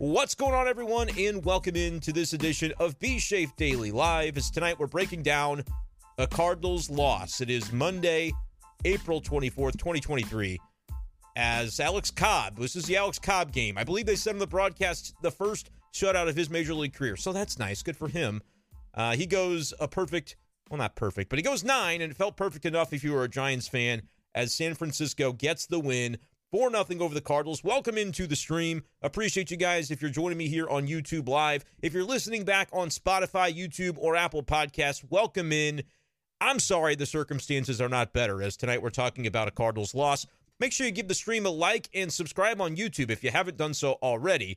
What's going on, everyone, and welcome into this edition of B Shafe Daily Live. As tonight we're breaking down a Cardinals loss. It is Monday, April 24th, 2023. As Alex Cobb, this is the Alex Cobb game. I believe they sent him the broadcast the first shutout of his major league career. So that's nice. Good for him. Uh, he goes a perfect, well, not perfect, but he goes nine, and it felt perfect enough if you were a Giants fan as San Francisco gets the win 4 0 over the Cardinals. Welcome into the stream. Appreciate you guys if you're joining me here on YouTube Live. If you're listening back on Spotify, YouTube, or Apple Podcasts, welcome in. I'm sorry the circumstances are not better, as tonight we're talking about a Cardinals loss. Make sure you give the stream a like and subscribe on YouTube if you haven't done so already.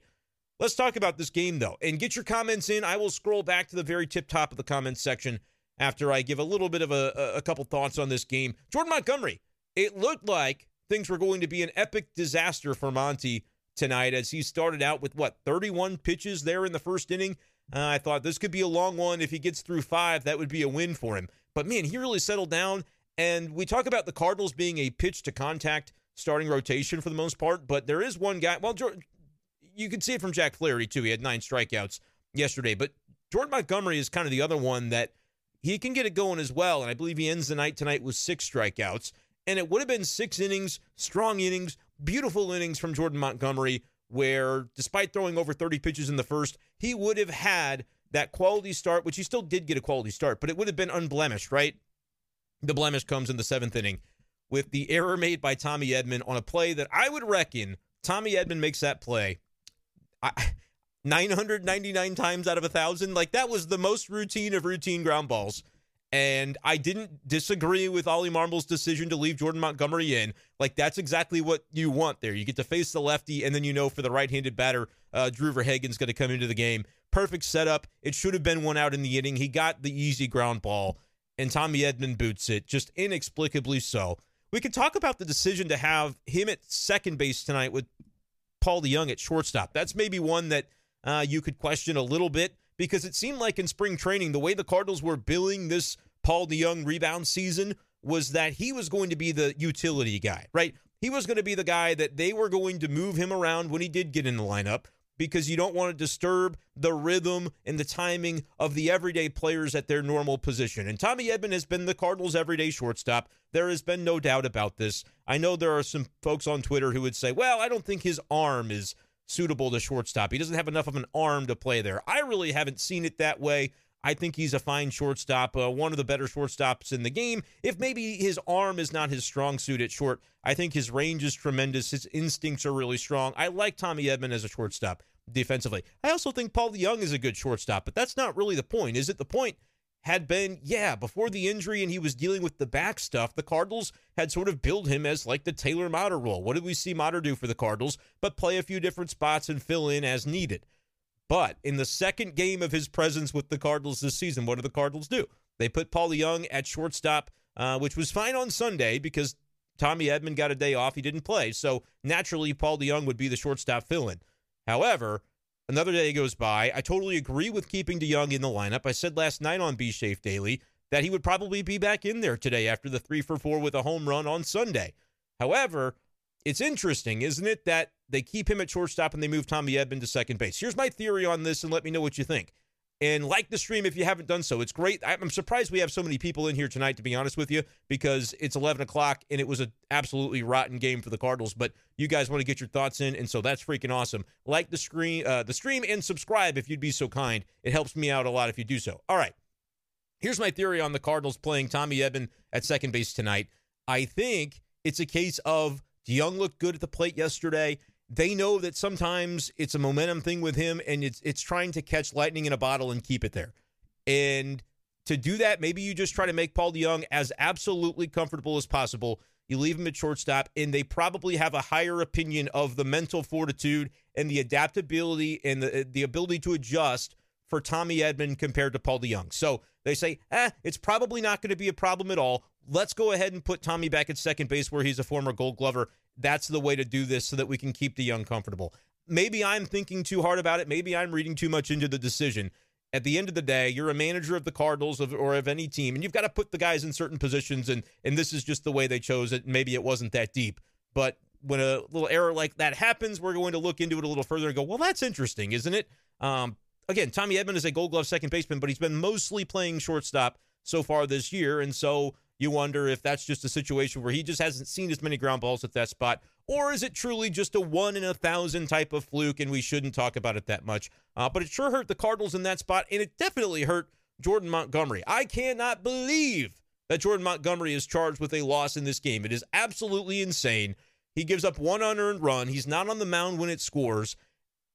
Let's talk about this game, though, and get your comments in. I will scroll back to the very tip top of the comments section after I give a little bit of a, a couple thoughts on this game. Jordan Montgomery, it looked like things were going to be an epic disaster for Monty tonight as he started out with what 31 pitches there in the first inning. Uh, I thought this could be a long one. If he gets through five, that would be a win for him. But man, he really settled down. And we talk about the Cardinals being a pitch to contact starting rotation for the most part, but there is one guy. Well, you can see it from Jack Flaherty too. He had nine strikeouts yesterday, but Jordan Montgomery is kind of the other one that he can get it going as well. And I believe he ends the night tonight with six strikeouts and it would have been six innings, strong innings, beautiful innings from Jordan Montgomery, where despite throwing over 30 pitches in the first, he would have had that quality start, which he still did get a quality start, but it would have been unblemished, right? The blemish comes in the seventh inning with the error made by Tommy Edman on a play that I would reckon Tommy Edman makes that play. I, 999 times out of a thousand. Like that was the most routine of routine ground balls and I didn't disagree with Ollie Marmol's decision to leave Jordan Montgomery in. Like, that's exactly what you want there. You get to face the lefty, and then you know for the right handed batter, uh, Drew Verhagen's going to come into the game. Perfect setup. It should have been one out in the inning. He got the easy ground ball, and Tommy Edman boots it, just inexplicably so. We could talk about the decision to have him at second base tonight with Paul DeJong at shortstop. That's maybe one that uh, you could question a little bit because it seemed like in spring training, the way the Cardinals were billing this Paul DeJong rebound season was that he was going to be the utility guy, right? He was going to be the guy that they were going to move him around when he did get in the lineup because you don't want to disturb the rhythm and the timing of the everyday players at their normal position. And Tommy Edman has been the Cardinals' everyday shortstop. There has been no doubt about this. I know there are some folks on Twitter who would say, well, I don't think his arm is suitable to shortstop. He doesn't have enough of an arm to play there. I really haven't seen it that way. I think he's a fine shortstop, uh, one of the better shortstops in the game. If maybe his arm is not his strong suit at short, I think his range is tremendous. His instincts are really strong. I like Tommy Edman as a shortstop defensively. I also think Paul DeJong is a good shortstop, but that's not really the point. Is it the point? Had been, yeah, before the injury and he was dealing with the back stuff, the Cardinals had sort of billed him as like the Taylor Motter role. What did we see Motter do for the Cardinals? But play a few different spots and fill in as needed. But in the second game of his presence with the Cardinals this season, what do the Cardinals do? They put Paul DeJong at shortstop, uh, which was fine on Sunday because Tommy Edman got a day off. He didn't play. So naturally, Paul DeJong would be the shortstop fill in. However, Another day goes by. I totally agree with keeping DeJong in the lineup. I said last night on B Shafe Daily that he would probably be back in there today after the three for four with a home run on Sunday. However, it's interesting, isn't it, that they keep him at shortstop and they move Tommy Edman to second base. Here's my theory on this, and let me know what you think and like the stream if you haven't done so. It's great. I'm surprised we have so many people in here tonight, to be honest with you, because it's 11 o'clock and it was an absolutely rotten game for the Cardinals. But you guys want to get your thoughts in, and so that's freaking awesome. Like the screen, uh, the stream, and subscribe if you'd be so kind. It helps me out a lot if you do so. All right. Here's my theory on the Cardinals playing Tommy Edman at second base tonight. I think it's a case of DeJong looked good at the plate yesterday they know that sometimes it's a momentum thing with him and it's it's trying to catch lightning in a bottle and keep it there. And to do that, maybe you just try to make Paul DeJong as absolutely comfortable as possible. You leave him at shortstop, and they probably have a higher opinion of the mental fortitude and the adaptability and the the ability to adjust for Tommy Edman compared to Paul DeJong. So they say, eh, it's probably not going to be a problem at all. Let's go ahead and put Tommy back at second base where he's a former gold glover that's the way to do this so that we can keep DeJong comfortable. Maybe I'm thinking too hard about it. Maybe I'm reading too much into the decision. At the end of the day, you're a manager of the Cardinals or of any team, and you've got to put the guys in certain positions. And and this is just the way they chose it. Maybe it wasn't that deep, but when a little error like that happens, we're going to look into it a little further and go, well, that's interesting, isn't it? Um, again, Tommy Edman is a Gold Glove second baseman, but he's been mostly playing shortstop so far this year, and so you wonder if that's just a situation where he just hasn't seen as many ground balls at that spot, or is it truly just a one in a thousand type of fluke and we shouldn't talk about it that much? Uh, but it sure hurt the Cardinals in that spot, and it definitely hurt Jordan Montgomery. I cannot believe that Jordan Montgomery is charged with a loss in this game. It is absolutely insane. He gives up one unearned run. He's not on the mound when it scores,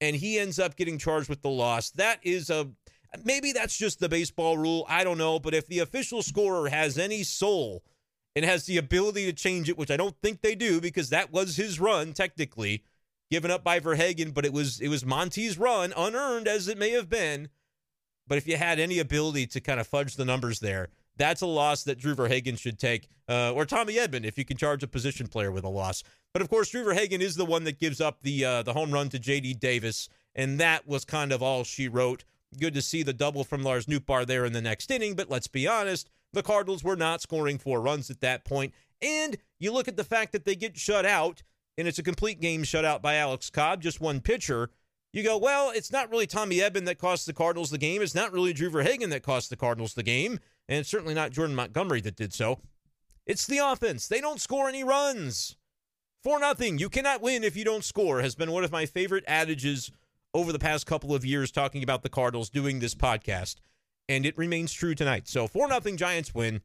and he ends up getting charged with the loss. That is a Maybe that's just the baseball rule. I don't know. But if the official scorer has any soul and has the ability to change it, which I don't think they do because that was his run technically, given up by Verhagen, but it was it was Monty's run, unearned as it may have been. But if you had any ability to kind of fudge the numbers there, that's a loss that Drew Verhagen should take, uh, or Tommy Edman if you can charge a position player with a loss. But of course, Drew Verhagen is the one that gives up the uh, the home run to J.D. Davis, and that was kind of all she wrote. Good to see the double from Lars Nootbaar there in the next inning, but let's be honest, the Cardinals were not scoring four runs at that point. And you look at the fact that they get shut out, and it's a complete game shutout by Alex Cobb, just one pitcher. You go, well, it's not really Tommy Edman that cost the Cardinals the game. It's not really Drew Verhagen that cost the Cardinals the game, and it's certainly not Jordan Montgomery that did so. It's the offense. They don't score any runs. For nothing. You cannot win if you don't score has been one of my favorite adages over the past couple of years talking about the Cardinals doing this podcast, and it remains true tonight. So 4 nothing Giants win.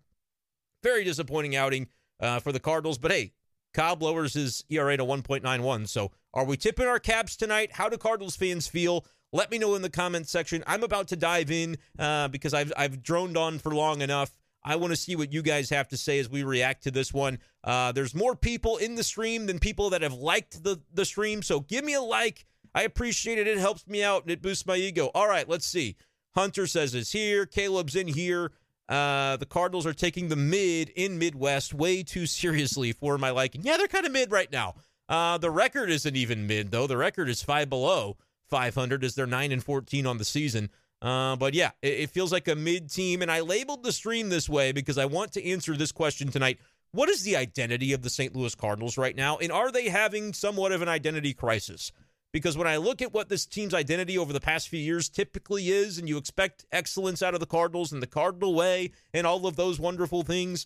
Very disappointing outing uh, for the Cardinals, but hey, Cobb lowers his ERA to 1.91. So are we tipping our caps tonight? How do Cardinals fans feel? Let me know in the comments section. I'm about to dive in uh, because I've, I've droned on for long enough. I want to see what you guys have to say as we react to this one. Uh, there's more people in the stream than people that have liked the, the stream. So give me a like, I appreciate it. It helps me out and it boosts my ego. All right, let's see. Hunter says it's here. Caleb's in here. Uh, the Cardinals are taking the mid in Midwest way too seriously for my liking. Yeah, they're kind of mid right now. Uh, the record isn't even mid though. The record is five below 500 as they're nine and 14 on the season. Uh, but yeah, it, it feels like a mid team, and I labeled the stream this way because I want to answer this question tonight. What is the identity of the St. Louis Cardinals right now, and are they having somewhat of an identity crisis? because when I look at what this team's identity over the past few years typically is, and you expect excellence out of the Cardinals and the Cardinal way and all of those wonderful things,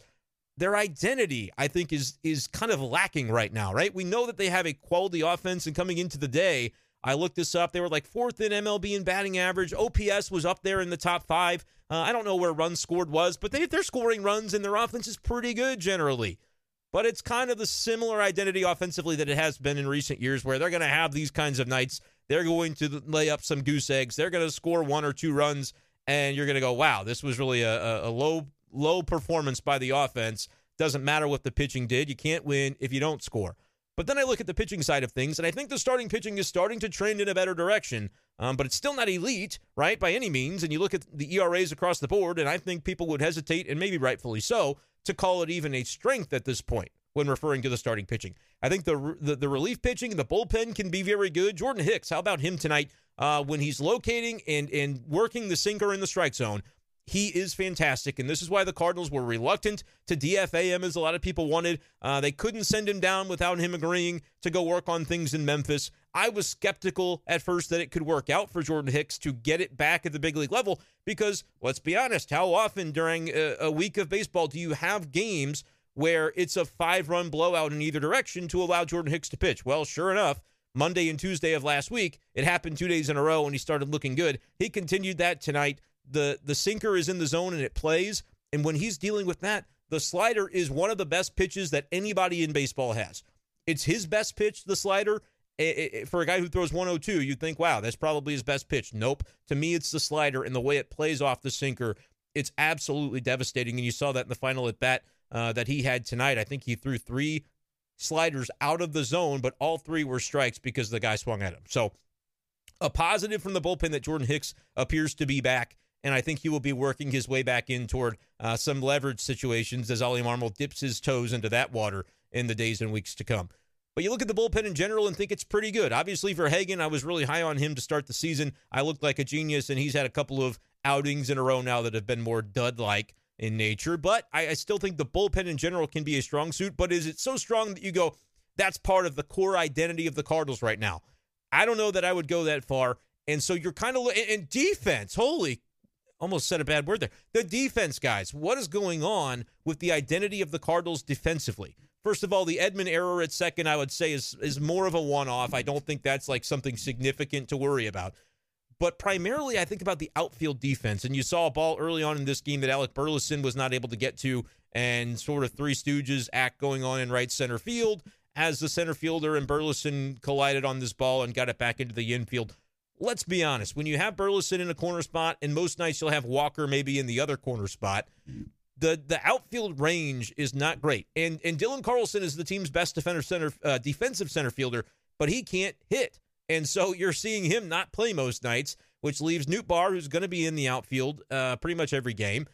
their identity, I think, is is kind of lacking right now, right? We know that they have a quality offense, and coming into the day, I looked this up. They were like fourth in MLB in batting average. OPS was up there in the top five. Uh, I don't know where runs scored was, but they, they're scoring runs, and their offense is pretty good generally but it's kind of the similar identity offensively that it has been in recent years where they're going to have these kinds of nights. They're going to lay up some goose eggs. They're going to score one or two runs, and you're going to go, wow, this was really a, a, low low performance by the offense. Doesn't matter what the pitching did. You can't win if you don't score. But then I look at the pitching side of things, and I think the starting pitching is starting to trend in a better direction. Um, but it's still not elite, right, by any means. And you look at the ERAs across the board, and I think people would hesitate, and maybe rightfully so, to call it even a strength at this point when referring to the starting pitching. I think the the, the relief pitching and the bullpen can be very good. Jordan Hicks, how about him tonight uh, when he's locating and and working the sinker in the strike zone? He is fantastic, and this is why the Cardinals were reluctant to DFA him, as a lot of people wanted. Uh, they couldn't send him down without him agreeing to go work on things in Memphis. I was skeptical at first that it could work out for Jordan Hicks to get it back at the big league level because, let's be honest, how often during a, a week of baseball do you have games where it's a five run blowout in either direction to allow Jordan Hicks to pitch? Well, sure enough, Monday and Tuesday of last week, it happened two days in a row and he started looking good. He continued that tonight the the sinker is in the zone and it plays. And when he's dealing with that, the slider is one of the best pitches that anybody in baseball has. It's his best pitch, the slider. Eh, eh, eh, for a guy who throws 102, you'd think, wow, that's probably his best pitch. Nope. To me, it's the slider and the way it plays off the sinker. It's absolutely devastating. And you saw that in the final at bat uh, that he had tonight. I think he threw three sliders out of the zone, but all three were strikes because the guy swung at him. So, a positive from the bullpen that Jordan Hicks appears to be back and I think he will be working his way back in toward uh, some leverage situations as Ollie Marmol dips his toes into that water in the days and weeks to come. But you look at the bullpen in general and think it's pretty good. Obviously, Verhagen, I was really high on him to start the season. I looked like a genius, and he's had a couple of outings in a row now that have been more dud like in nature. But I, I still think the bullpen in general can be a strong suit. But is it so strong that you go, That's part of the core identity of the Cardinals right now. I don't know that I would go that far. And so you're kind of in defense. Holy, almost said a bad word there. The defense, guys. What is going on with the identity of the Cardinals defensively? First of all, the Edman error at second, I would say, is is more of a one off. I don't think that's like something significant to worry about. But primarily, I think about the outfield defense. And you saw a ball early on in this game that Alec Burleson was not able to get to, and sort of Three Stooges act going on in right center field as the center fielder and Burleson collided on this ball and got it back into the infield. Let's be honest. When you have Burleson in a corner spot, and most nights you'll have Walker maybe in the other corner spot, the the outfield range is not great. And and Dylan Carlson is the team's best defender center uh, defensive center fielder, but he can't hit. And so you're seeing him not play most nights, which leaves Nootbaar, who's going to be in the outfield uh, pretty much every game,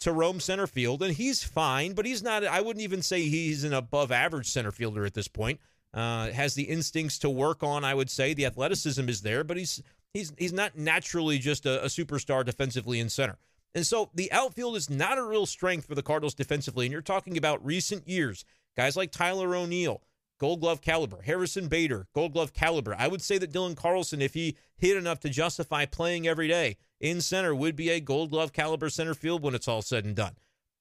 to roam center field. And he's fine, but he's not, I wouldn't even say he's an above average center fielder at this point. Uh, has the instincts to work on, I would say. The athleticism is there, but he's he's he's not naturally just a, a superstar defensively in center. And so the outfield is not a real strength for the Cardinals defensively. And you're talking about recent years, guys like Tyler O'Neill, Gold Glove caliber. Harrison Bader, Gold Glove caliber. I would say that Dylan Carlson, if he hit enough to justify playing every day in center, would be a Gold Glove caliber center field when it's all said and done.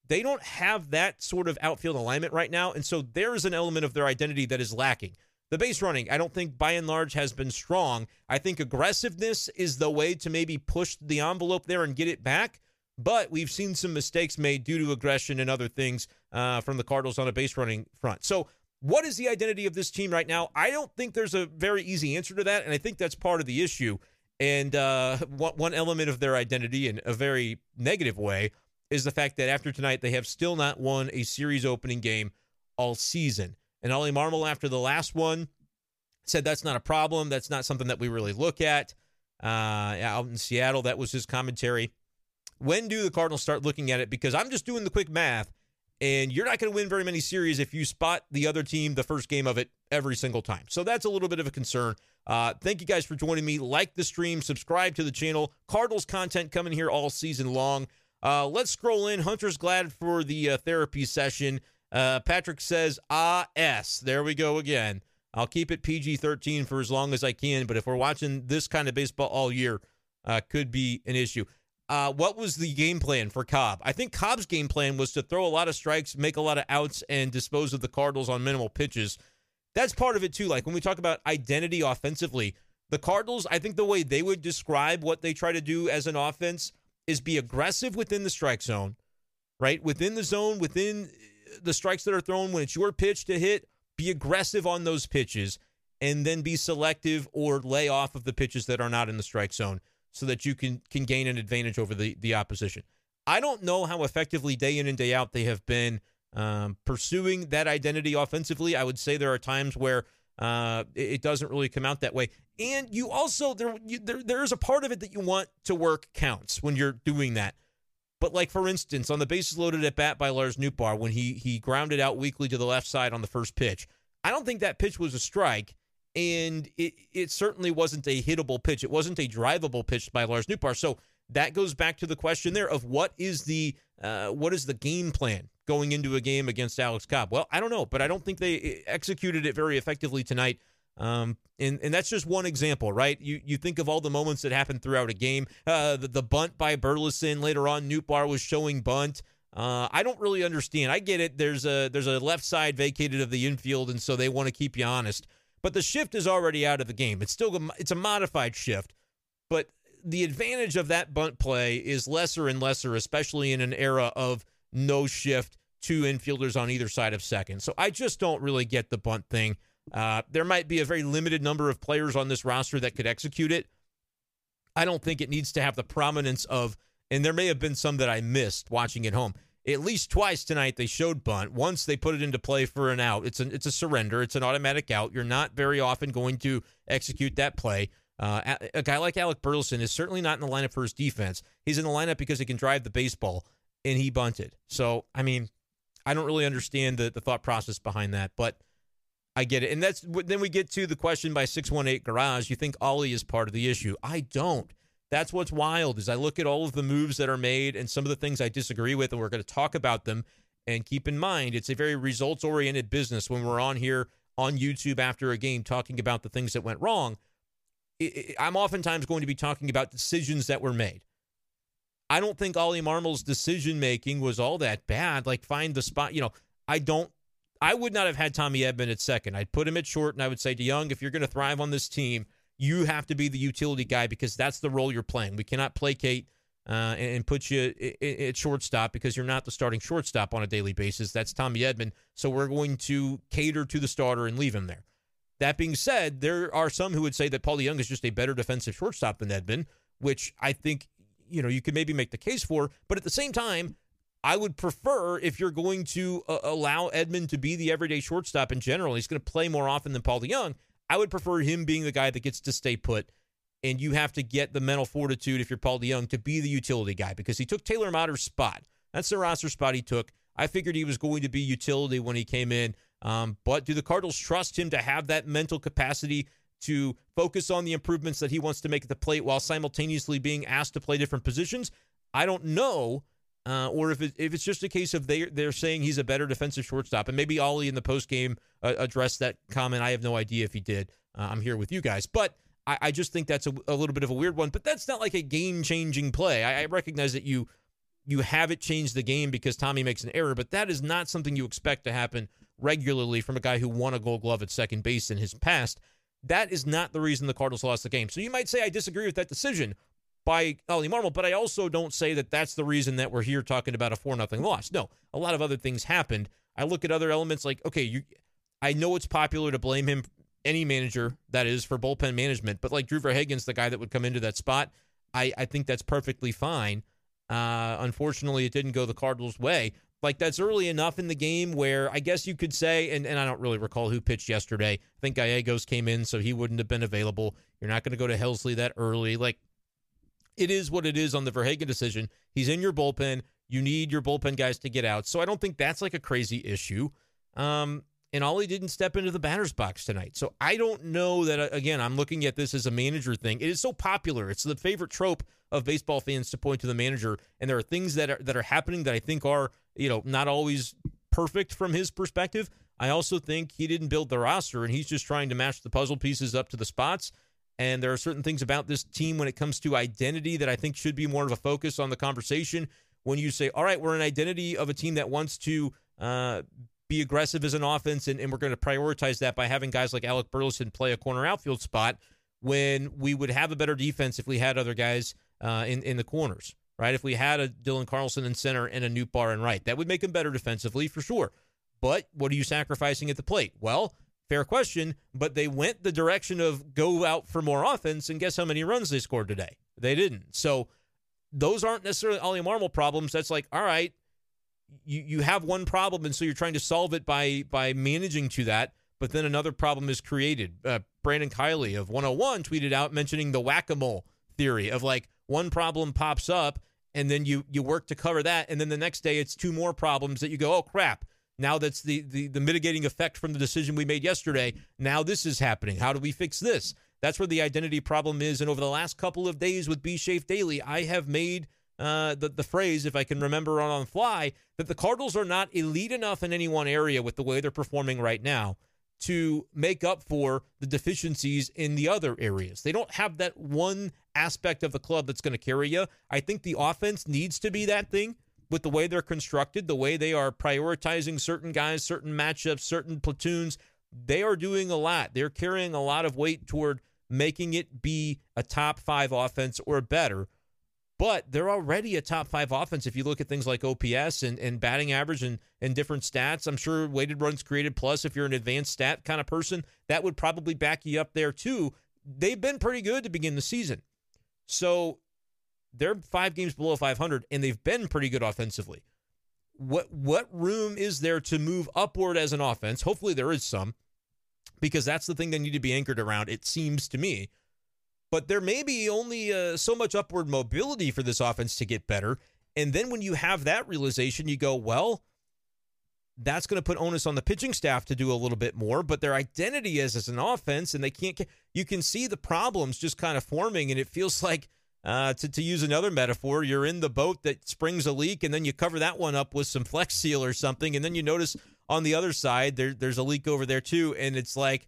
They don't have that sort of outfield alignment right now, and so there is an element of their identity that is lacking. The base running, I don't think by and large has been strong. I think aggressiveness is the way to maybe push the envelope there and get it back. But we've seen some mistakes made due to aggression and other things uh, from the Cardinals on a base running front. So what is the identity of this team right now? I don't think there's a very easy answer to that, and I think that's part of the issue. And uh, one element of their identity, in a very negative way, is the fact that after tonight they have still not won a series opening game all season. And Ollie Marmol, after the last one, said that's not a problem. That's not something that we really look at. Uh, out in Seattle, that was his commentary. When do the Cardinals start looking at it? Because I'm just doing the quick math. And you're not going to win very many series if you spot the other team the first game of it every single time. So that's a little bit of a concern. Uh, thank you guys for joining me. Like the stream, subscribe to the channel. Cardinals content coming here all season long. Uh, let's scroll in. Hunter's glad for the uh, therapy session. Uh, Patrick says, ah, S. There we go again. I'll keep it PG 13 for as long as I can, but if we're watching this kind of baseball all year, uh, could be an issue. Uh, what was the game plan for Cobb? I think Cobb's game plan was to throw a lot of strikes, make a lot of outs, and dispose of the Cardinals on minimal pitches. That's part of it too. Like when we talk about identity offensively, the Cardinals, I think the way they would describe what they try to do as an offense is be aggressive within the strike zone, right? Within the zone, within the strikes that are thrown when it's your pitch to hit, be aggressive on those pitches and then be selective or lay off of the pitches that are not in the strike zone so that you can can gain an advantage over the the opposition. I don't know how effectively day in and day out they have been um, pursuing that identity offensively. I would say there are times where uh, it, doesn't really come out that way. And you also there, you, there there is a part of it that you want to work counts when you're doing that. But like for instance, on the bases loaded at bat by Lars Nootbaar when he he grounded out weakly to the left side on the first pitch, I don't think that pitch was a strike and it, it certainly wasn't a hittable pitch. It wasn't a drivable pitch by Lars Nootbaar. So that goes back to the question there of what is the uh, what is the game plan going into a game against Alex Cobb? Well, I don't know, but I don't think they uh, executed it very effectively tonight. Um, and and that's just one example, right? You you think of all the moments that happened throughout a game. Uh, the, the bunt by Burleson later on. Nootbaar was showing bunt. Uh, I don't really understand. I get it. There's a there's a left side vacated of the infield, and so they want to keep you honest. But the shift is already out of the game. It's still it's a modified shift, but the advantage of that bunt play is lesser and lesser, especially in an era of no shift, two infielders on either side of second. So I just don't really get the bunt thing. Uh, there might be a very limited number of players on this roster that could execute it. I don't think it needs to have the prominence of, and there may have been some that I missed watching at home at least twice tonight they showed bunt. Once they put it into play for an out. It's an it's a surrender. It's an automatic out. You're not very often going to execute that play. Uh, a, a guy like Alec Burleson is certainly not in the lineup for his defense. He's in the lineup because he can drive the baseball, and he bunted. So I mean, I don't really understand the the thought process behind that, but I get it. And that's then we get to the question by six one eight garage. You think Ollie is part of the issue? I don't. That's what's wild is I look at all of the moves that are made and some of the things I disagree with, and we're going to talk about them. And keep in mind, it's a very results oriented business when we're on here on YouTube after a game talking about the things that went wrong, I'm oftentimes going to be talking about decisions that were made. I don't think Ollie Marmol's decision making was all that bad. Like find the spot, you know. I don't. I would not have had Tommy Edman at second. I'd put him at short, and I would say to Young, if you're going to thrive on this team, you have to be the utility guy because that's the role you're playing. We cannot placate uh, and put you at shortstop because you're not the starting shortstop on a daily basis. That's Tommy Edman. So we're going to cater to the starter and leave him there. That being said, there are some who would say that Paul DeJong is just a better defensive shortstop than Edman, which I think you know you could maybe make the case for. But at the same time, I would prefer if you're going to uh, allow Edman to be the everyday shortstop in general. He's going to play more often than Paul DeJong. I would prefer him being the guy that gets to stay put. And you have to get the mental fortitude if you're Paul DeJong to be the utility guy because he took Taylor Motter's spot. That's the roster spot he took. I figured he was going to be utility when he came in. Um, but do the Cardinals trust him to have that mental capacity to focus on the improvements that he wants to make at the plate while simultaneously being asked to play different positions? I don't know. Uh, or if, it, if it's just a case of they, they're saying he's a better defensive shortstop. And maybe Ollie in the post game uh, addressed that comment. I have no idea if he did. Uh, I'm here with you guys. But I, I just think that's a, a, little bit of a weird one. But that's not like a game changing play. I, I recognize that you you have it change the game because Tommy makes an error, but that is not something you expect to happen regularly from a guy who won a gold glove at second base in his past. That is not the reason the Cardinals lost the game. So you might say I disagree with that decision by Ollie Marmol, but I also don't say that that's the reason that we're here talking about a 4 nothing loss. No, a lot of other things happened. I look at other elements like, okay, you I know it's popular to blame him any manager that is for bullpen management, but like Drew Verhagen's the guy that would come into that spot. I, I think that's perfectly fine. Uh, unfortunately, it didn't go the Cardinals' way. Like that's early enough in the game where I guess you could say, and, and I don't really recall who pitched yesterday. I think Gallegos came in, so he wouldn't have been available. You're not going to go to Helsley that early. Like it is what it is on the Verhagen decision. He's in your bullpen. You need your bullpen guys to get out. So I don't think that's like a crazy issue. Um, and Ollie didn't step into the batter's box tonight. So I don't know that, uh, again, I'm looking at this as a manager thing. It is so popular. It's the favorite trope of baseball fans to point to the manager. And there are things that are, that are happening that I think are, you know, not always perfect from his perspective. I also think he didn't build the roster and he's just trying to match the puzzle pieces up to the spots. And there are certain things about this team when it comes to identity that I think should be more of a focus on the conversation. When you say, all right, we're an identity of a team that wants to uh, be aggressive as an offense, and, and we're going to prioritize that by having guys like Alec Burleson play a corner outfield spot when we would have a better defense if we had other guys uh, in, in the corners, right? If we had a Dylan Carlson in center and a Nootbaar in right, that would make them better defensively for sure. But what are you sacrificing at the plate? Well, fair question, but they went the direction of go out for more offense, and guess how many runs they scored today? They didn't. So those aren't necessarily Ollie Marmol problems. That's like, all right, you you have one problem, and so you're trying to solve it by by managing to that. But then another problem is created. Uh, Brandon Kiley of 101 tweeted out mentioning the whack a mole theory of like one problem pops up, and then you you work to cover that, and then the next day it's two more problems that you go, oh crap. Now that's the, the the mitigating effect from the decision we made yesterday. Now this is happening. How do we fix this? That's where the identity problem is. And over the last couple of days with B Shafe Daily, I have made uh, the, the phrase, if I can remember on the fly, that the Cardinals are not elite enough in any one area with the way they're performing right now to make up for the deficiencies in the other areas. They don't have that one aspect of the club that's going to carry you. I think the offense needs to be that thing with the way they're constructed, the way they are prioritizing certain guys, certain matchups, certain platoons. They are doing a lot. They're carrying a lot of weight toward making it be a top five offense or better but they're already a top five offense if you look at things like OPS and, and batting average and, and different stats. I'm sure weighted runs created plus, if you're an advanced stat kind of person, that would probably back you up there too. They've been pretty good to begin the season. So they're five games below 500, and they've been pretty good offensively. What what room is there to move upward as an offense? Hopefully there is some, because that's the thing they need to be anchored around. It seems to me but there may be only uh, so much upward mobility for this offense to get better. And then when you have that realization, you go, well, that's going to put onus on the pitching staff to do a little bit more. But their identity is as an offense, and they can't. You can see the problems just kind of forming, and it feels like. Uh, to, to use another metaphor, you're in the boat that springs a leak, and then you cover that one up with some Flex Seal or something, and then you notice on the other side, there, there's a leak over there too. And it's like,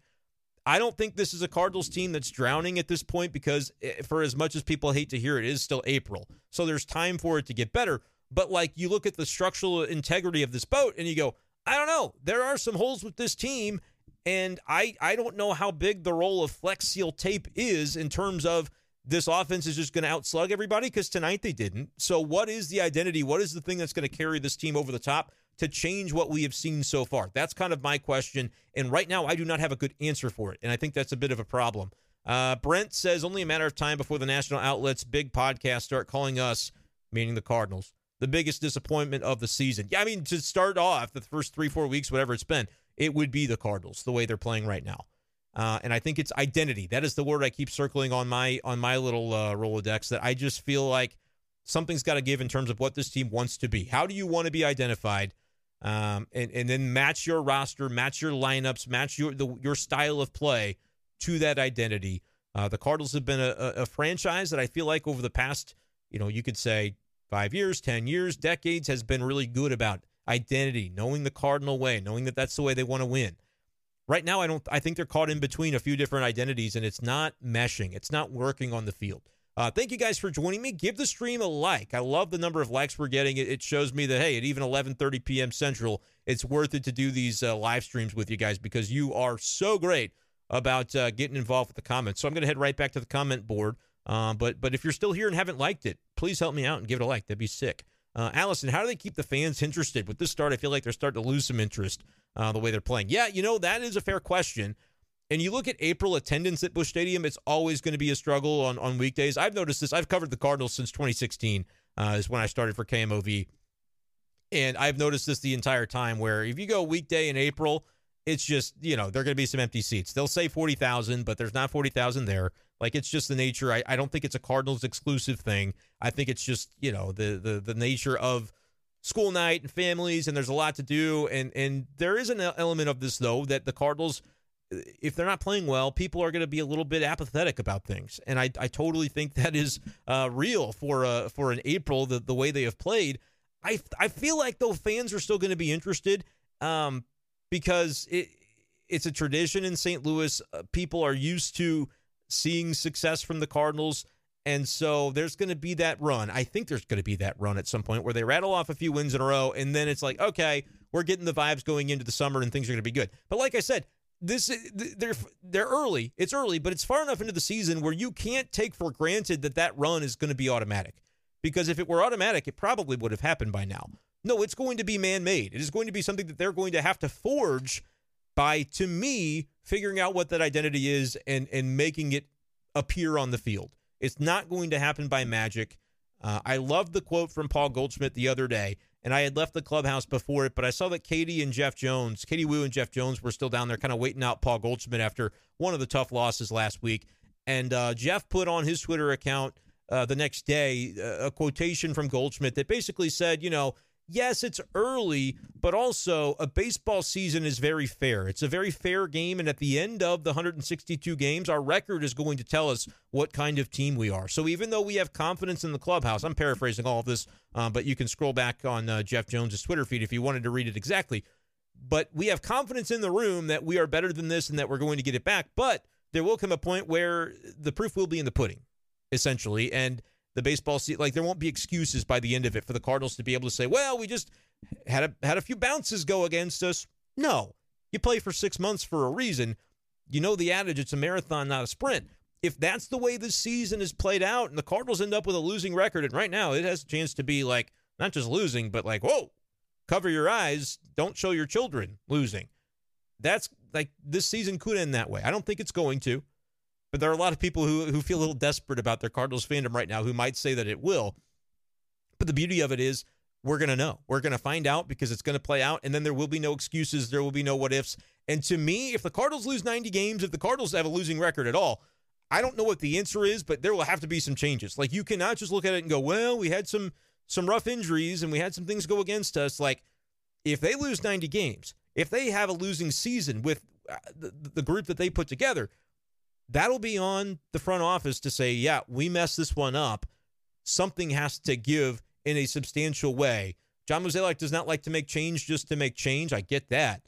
I don't think this is a Cardinals team that's drowning at this point because, eh, for as much as people hate to hear it, it is still April. So there's time for it to get better. But like you look at the structural integrity of this boat and you go, I don't know. There are some holes with this team. And I, I don't know how big the role of Flex Seal tape is in terms of this offense is just going to outslug everybody because tonight they didn't. So, what is the identity? What is the thing that's going to carry this team over the top to change what we have seen so far? That's kind of my question. And right now, I do not have a good answer for it. And I think that's a bit of a problem. Uh, Brent says only a matter of time before the national outlets, big podcasts start calling us, meaning the Cardinals, the biggest disappointment of the season. Yeah, I mean, to start off the first three, four weeks, whatever it's been, it would be the Cardinals the way they're playing right now. Uh, and I think it's identity. That is the word I keep circling on my on my little uh, Rolodex. That I just feel like something's got to give in terms of what this team wants to be. How do you want to be identified? Um, and and then match your roster, match your lineups, match your the, your style of play to that identity. Uh, the Cardinals have been a, a, franchise that I feel like over the past, you know, you could say five years, ten years, decades, has been really good about identity, knowing the Cardinal way, knowing that that's the way they want to win right now I don't I think they're caught in between a few different identities and it's not meshing. It's not working on the field. Uh, thank you guys for joining me. Give the stream a like. I love the number of likes we're getting. It, it shows me that hey, at even 11:30 p.m. Central, it's worth it to do these uh, live streams with you guys because you are so great about uh, getting involved with the comments. So I'm going to head right back to the comment board. Um, but but if you're still here and haven't liked it, please help me out and give it a like. That'd be sick. Uh, Allison, how do they keep the fans interested? With this start, I feel like they're starting to lose some interest uh, the way they're playing. Yeah, you know, that is a fair question. And you look at April attendance at Busch Stadium, it's always going to be a struggle on, on weekdays. I've noticed this. I've covered the Cardinals since 2016, uh, is when I started for KMOV. And I've noticed this the entire time where if you go weekday in April, it's just, you know, there are going to be some empty seats. They'll say 40,000, but there's not 40,000 there. Like it's just the nature. I, I don't think it's a Cardinals exclusive thing. I think it's just, you know, the the the nature of school night and families and there's a lot to do and and there is an element of this though that the Cardinals if they're not playing well, people are going to be a little bit apathetic about things, and I, I totally think that is uh, real for uh, for an April the the way they have played. I I feel like though fans are still going to be interested, um, because it it's a tradition in St. Louis. Uh, people are used to seeing success from the Cardinals. And so there's going to be that run. I think there's going to be that run at some point where they rattle off a few wins in a row. And then it's like, okay, we're getting the vibes going into the summer and things are going to be good. But like I said, this they're they're early. It's early, but it's far enough into the season where you can't take for granted that that run is going to be automatic. Because if it were automatic, it probably would have happened by now. No, it's going to be man-made. It is going to be something that they're going to have to forge by to me figuring out what that identity is and and making it appear on the field. It's not going to happen by magic. Uh, I love the quote from Paul Goldschmidt the other day, and I had left the clubhouse before it, but I saw that Katie and Jeff Jones, Katie Woo and Jeff Jones were still down there kind of waiting out Paul Goldschmidt after one of the tough losses last week. And uh, Jeff put on his Twitter account uh, the next day uh, a quotation from Goldschmidt that basically said, you know, yes, it's early, but also a baseball season is very fair. It's a very fair game. And at the end of the 162 games, our record is going to tell us what kind of team we are. So even though we have confidence in the clubhouse, I'm paraphrasing all of this, uh, but you can scroll back on uh, Jeff Jones's Twitter feed if you wanted to read it exactly. But we have confidence in the room that we are better than this and that we're going to get it back. But there will come a point where the proof will be in the pudding, essentially. And the baseball season. Like there won't be excuses by the end of it for the Cardinals to be able to say, "Well, we just had a had a few bounces go against us." No, you play for six months for a reason. You know the adage: it's a marathon, not a sprint. If that's the way this season is played out, and the Cardinals end up with a losing record, and right now it has a chance to be like not just losing, but like whoa, cover your eyes, don't show your children losing. That's like this season could end that way. I don't think it's going to. But there are a lot of people who, who feel a little desperate about their Cardinals fandom right now who might say that it will. But the beauty of it is we're going to know. We're going to find out because it's going to play out, and then there will be no excuses. There will be no what ifs. And to me, if the Cardinals lose 90 games, if the Cardinals have a losing record at all, I don't know what the answer is, but there will have to be some changes. Like you cannot just look at it and go, well, we had some some rough injuries and we had some things go against us. Like if they lose 90 games, if they have a losing season with uh, the, the group that they put together, that'll be on the front office to say, yeah, we messed this one up. Something has to give in a substantial way John Mozeliak does not like to make change just to make change. I get that.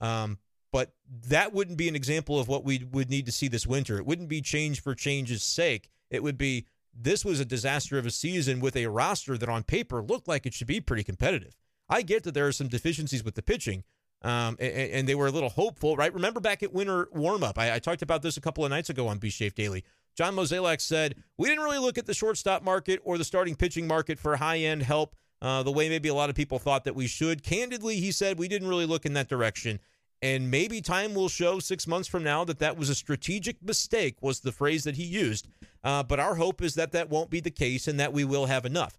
Um, but that wouldn't be an example of what we would need to see this winter. It wouldn't be change for change's sake. It would be this was a disaster of a season with a roster that on paper looked like it should be pretty competitive. I get that there are some deficiencies with the pitching, um, and, and, they were a little hopeful, right? Remember back at winter warm up, I, I, talked about this a couple of nights ago on B Shafe Daily. John Mozeliak said, We didn't really look at the shortstop market or the starting pitching market for high end help uh, the way maybe a lot of people thought that we should. Candidly, he said, We didn't really look in that direction. And maybe time will show six months from now that that was a strategic mistake, was the phrase that he used. Uh, but our hope is that that won't be the case and that we will have enough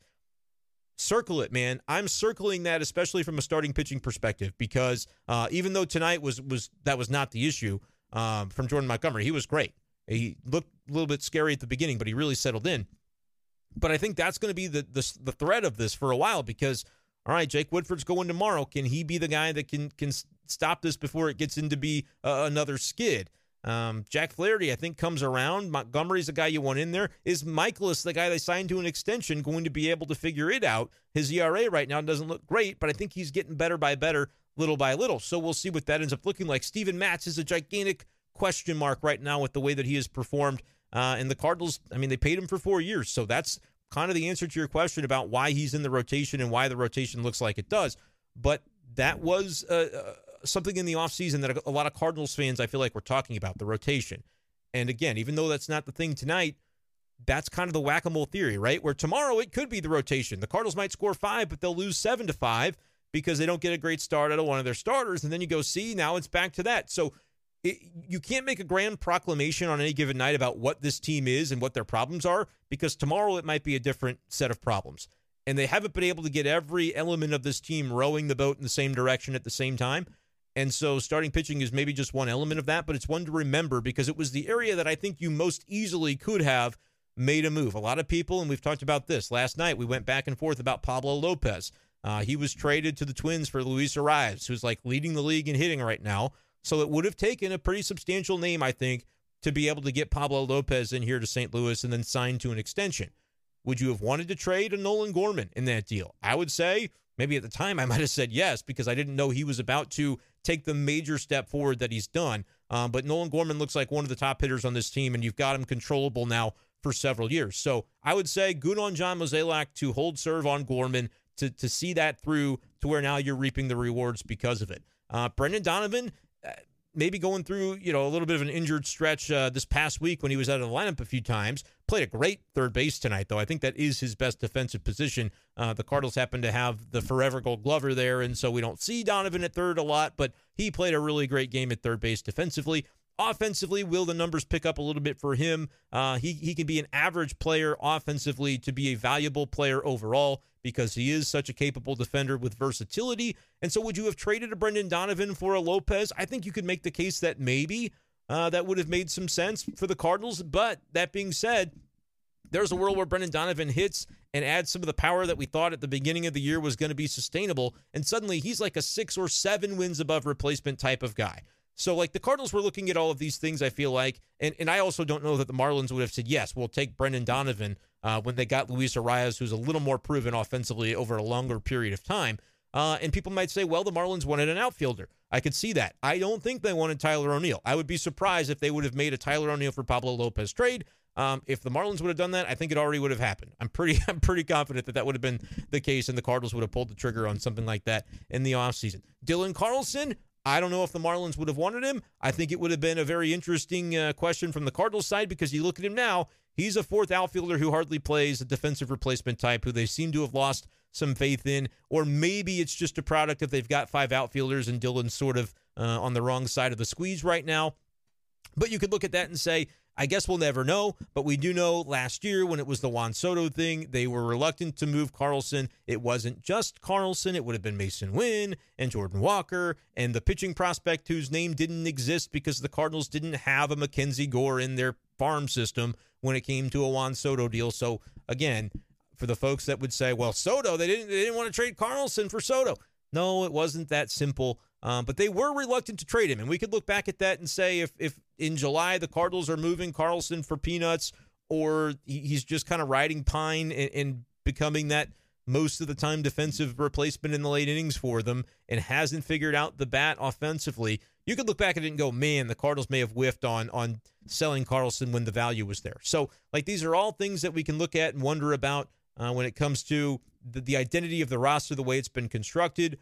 circle it, man. I'm circling that, especially from a starting pitching perspective, because uh, even though tonight was was that was not the issue um, from Jordan Montgomery, he was great. He looked a little bit scary at the beginning, but he really settled in. But I think that's going to be the, the the thread of this for a while because all right, Jake Woodford's going tomorrow. Can he be the guy that can can stop this before it gets into be uh, another skid? Um, Jack Flaherty, I think, comes around. Montgomery's the guy you want in there. Is Mikolas, the guy they signed to an extension, going to be able to figure it out? His ERA right now doesn't look great, but I think he's getting better by better, little by little. So we'll see what that ends up looking like. Steven Matz is a gigantic question mark right now with the way that he has performed. Uh, and the Cardinals, I mean, they paid him for four years. So that's kind of the answer to your question about why he's in the rotation and why the rotation looks like it does. But that was uh, something in the offseason that a lot of Cardinals fans I feel like we're talking about the rotation. And again, even though that's not the thing tonight, that's kind of the whack-a-mole theory, right? Where tomorrow it could be the rotation. The Cardinals might score 5, but they'll lose 7 to 5 because they don't get a great start out of one of their starters and then you go see now it's back to that. So it, you can't make a grand proclamation on any given night about what this team is and what their problems are because tomorrow it might be a different set of problems. And they haven't been able to get every element of this team rowing the boat in the same direction at the same time. And so starting pitching is maybe just one element of that, but it's one to remember because it was the area that I think you most easily could have made a move. A lot of people, and we've talked about this last night, we went back and forth about Pablo Lopez. Uh, he was traded to the Twins for Luis Arraez, who's like leading the league in hitting right now. So it would have taken a pretty substantial name, I think, to be able to get Pablo Lopez in here to St. Louis and then sign to an extension. Would you have wanted to trade a Nolan Gorman in that deal? I would say maybe at the time I might have said yes because I didn't know he was about to take the major step forward that he's done. Um, but Nolan Gorman looks like one of the top hitters on this team, and you've got him controllable now for several years. So I would say good on John Mozeliak to hold serve on Gorman to to see that through to where now you're reaping the rewards because of it. Uh, Brendan Donovan, uh, maybe going through, you know, a little bit of an injured stretch uh, this past week when he was out of the lineup a few times. Played a great third base tonight, though. I think that is his best defensive position. Uh, the Cardinals happen to have the forever gold glover there, and so we don't see Donovan at third a lot, but he played a really great game at third base defensively. Offensively, will the numbers pick up a little bit for him? Uh, he, he can be an average player offensively to be a valuable player overall because he is such a capable defender with versatility. And so, would you have traded a Brendan Donovan for a Lopez? I think you could make the case that maybe uh, that would have made some sense for the Cardinals. But that being said, there's a world where Brendan Donovan hits and adds some of the power that we thought at the beginning of the year was going to be sustainable. And suddenly he's like a six or seven wins above replacement type of guy. So, like the Cardinals were looking at all of these things, I feel like, and, and I also don't know that the Marlins would have said, yes, we'll take Brendan Donovan uh, when they got Luis Arraez, who's a little more proven offensively over a longer period of time. Uh, and people might say, well, the Marlins wanted an outfielder. I could see that. I don't think they wanted Tyler O'Neill. I would be surprised if they would have made a Tyler O'Neill for Pablo Lopez trade. Um, if the Marlins would have done that, I think it already would have happened. I'm pretty, I'm pretty confident that that would have been the case, and the Cardinals would have pulled the trigger on something like that in the offseason. Dylan Carlson, I don't know if the Marlins would have wanted him. I think it would have been a very interesting uh, question from the Cardinals side because you look at him now, he's a fourth outfielder who hardly plays, a defensive replacement type who they seem to have lost some faith in. Or maybe it's just a product if they've got five outfielders and Dylan's sort of uh, on the wrong side of the squeeze right now. But you could look at that and say, I guess we'll never know, but we do know last year when it was the Juan Soto thing, they were reluctant to move Carlson. It wasn't just Carlson, it would have been Masyn Winn and Jordan Walker and the pitching prospect whose name didn't exist because the Cardinals didn't have a Mackenzie Gore in their farm system when it came to a Juan Soto deal. So again, for the folks that would say, well, Soto, they didn't they didn't want to trade Carlson for Soto. No, it wasn't that simple. Um, but they were reluctant to trade him, and we could look back at that and say if if in July the Cardinals are moving Carlson for peanuts, or he's just kind of riding pine and, and becoming that most of the time defensive replacement in the late innings for them and hasn't figured out the bat offensively. You could look back at it and go, man, the Cardinals may have whiffed on on selling Carlson when the value was there. So, like, these are all things that we can look at and wonder about uh, when it comes to the, the identity of the roster, the way it's been constructed.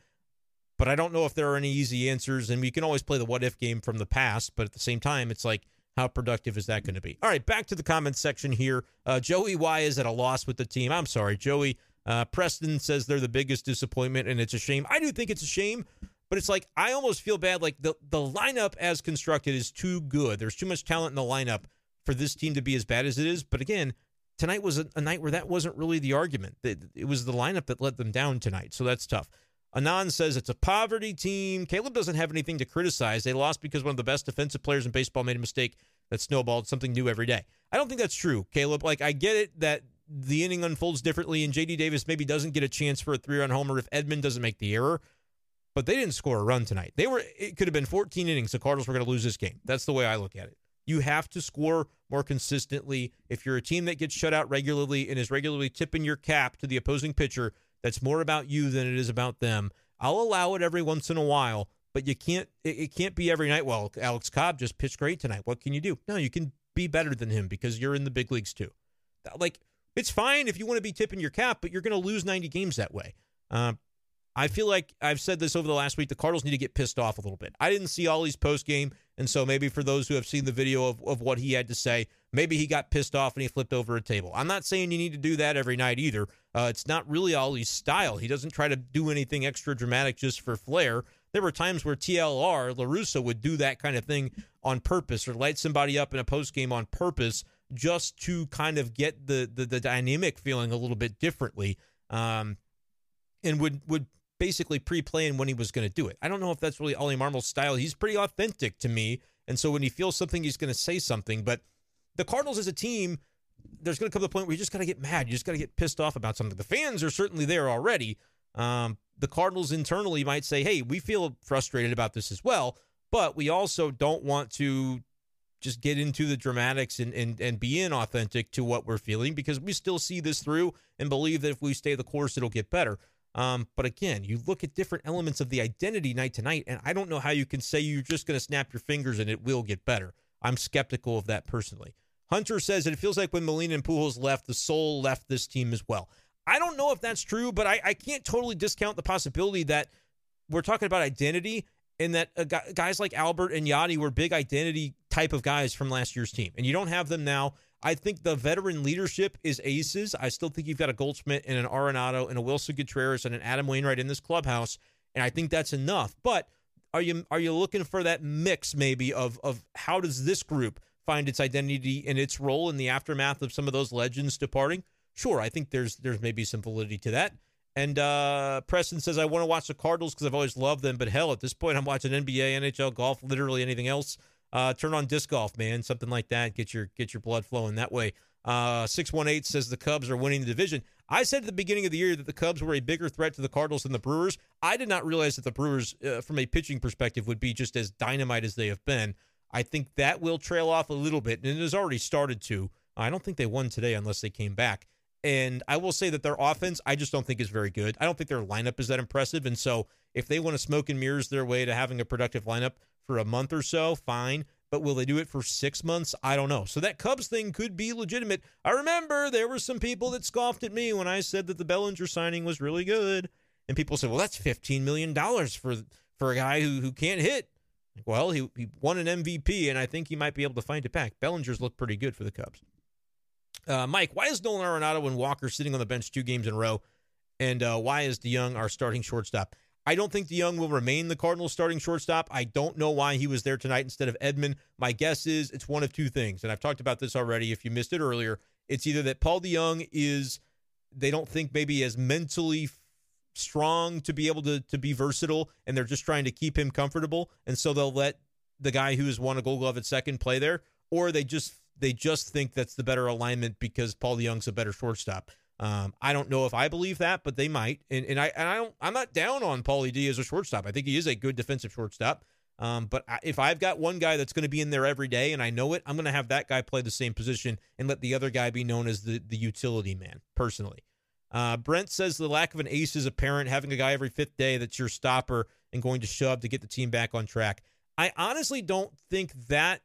But I don't know if there are any easy answers, and we can always play the what if game from the past. But at the same time, it's like, how productive is that going to be? All right, back to the comments section here. Uh, Joey Y is at a loss with the team. I'm sorry, Joey. Uh, Preston says they're the biggest disappointment, and it's a shame. I do think it's a shame, but it's like I almost feel bad. Like the the lineup as constructed is too good. There's too much talent in the lineup for this team to be as bad as it is. But again, tonight was a, a night where that wasn't really the argument. It, it was the lineup that let them down tonight. So that's tough. Anon says it's a poverty team. Caleb doesn't have anything to criticize. They lost because one of the best defensive players in baseball made a mistake that snowballed something new every day. I don't think that's true, Caleb. Like, I get it that the inning unfolds differently, and JD Davis maybe doesn't get a chance for a three run homer if Edman doesn't make the error, but they didn't score a run tonight. They were, it could have been 14 innings. The Cardinals were going to lose this game. That's the way I look at it. You have to score more consistently. If you're a team that gets shut out regularly and is regularly tipping your cap to the opposing pitcher, that's more about you than it is about them. I'll allow it every once in a while, but you can't it, can't be every night. Well, Alex Cobb just pitched great tonight. What can you do? No, you can be better than him because you're in the big leagues too. Like it's fine if you want to be tipping your cap, but you're going to lose 90 games that way. Uh, I feel like I've said this over the last week. The Cardinals need to get pissed off a little bit. I didn't see Ollie's post game, and so maybe for those who have seen the video of, of what he had to say, maybe he got pissed off and he flipped over a table. I'm not saying you need to do that every night either. Uh, it's not really Ollie's style. He doesn't try to do anything extra dramatic just for flair. There were times where TLR La Russa would do that kind of thing on purpose or light somebody up in a post game on purpose just to kind of get the the, the dynamic feeling a little bit differently. Um, and would would basically pre-plan when he was going to do it. I don't know if that's really Ollie Marmol's style. He's pretty authentic to me, and so when he feels something, he's going to say something. But the Cardinals as a team, there's going to come to the point where you just got to get mad. You just got to get pissed off about something. The fans are certainly there already. Um, the Cardinals internally might say, "Hey, we feel frustrated about this as well." But we also don't want to just get into the dramatics and, and and be inauthentic to what we're feeling because we still see this through and believe that if we stay the course, it'll get better. Um, but again, you look at different elements of the identity night to night, and I don't know how you can say you're just going to snap your fingers and it will get better. I'm skeptical of that personally. Hunter says that it feels like when Molina and Pujols left, the soul left this team as well. I don't know if that's true, but I, I can't totally discount the possibility that we're talking about identity and that guys like Albert and Yadi were big identity type of guys from last year's team, and you don't have them now. I think the veteran leadership is aces. I still think you've got a Goldschmidt and an Arenado and a Willson Contreras and an Adam Wainwright in this clubhouse, and I think that's enough. But are you are you looking for that mix maybe of of how does this group find its identity and its role in the aftermath of some of those legends departing? Sure, I think there's there's maybe some validity to that. And uh, Preston says I want to watch the Cardinals because I've always loved them, but hell, at this point I'm watching NBA, NHL, golf, literally anything else. Uh, turn on disc golf, man, something like that. Get your get your blood flowing that way. Uh, Six one eight says the Cubs are winning the division. I said at the beginning of the year that the Cubs were a bigger threat to the Cardinals than the Brewers. I did not realize that the Brewers, uh, from a pitching perspective, would be just as dynamite as they have been. I think that will trail off a little bit, and it has already started to. I don't think they won today unless they came back. And I will say that their offense, I just don't think is very good. I don't think their lineup is that impressive. And so if they want to smoke and mirrors their way to having a productive lineup for a month or so, fine. But will they do it for six months? I don't know. So that Cubs thing could be legitimate. I remember there were some people that scoffed at me when I said that the Bellinger signing was really good. And people said, well, that's $15 million for for a guy who, who can't hit. Well, he, he won an MVP, and I think he might be able to find it back. Bellinger's looked pretty good for the Cubs. Uh, Mike, why is Nolan Arenado and Walker sitting on the bench two games in a row? And uh, why is DeJong our starting shortstop? I don't think DeJong will remain the Cardinals starting shortstop. I don't know why he was there tonight instead of Edman. My guess is it's one of two things. And I've talked about this already. If you missed it earlier, it's either that Paul DeJong is, they don't think maybe as mentally strong to be able to, to be versatile, and they're just trying to keep him comfortable. And so they'll let the guy who has won a gold glove at second play there, or they just they just think that's the better alignment because Paul DeJong's a better shortstop. Um, I don't know if I believe that, but they might. And and I and I don't. I'm not down on Paulie D as a shortstop. I think he is a good defensive shortstop. Um, but if I've got one guy that's going to be in there every day and I know it, I'm going to have that guy play the same position and let the other guy be known as the the utility man. Personally, Uh, Brent says the lack of an ace is apparent. Having a guy every fifth day that's your stopper and going to shove to get the team back on track. I honestly don't think that,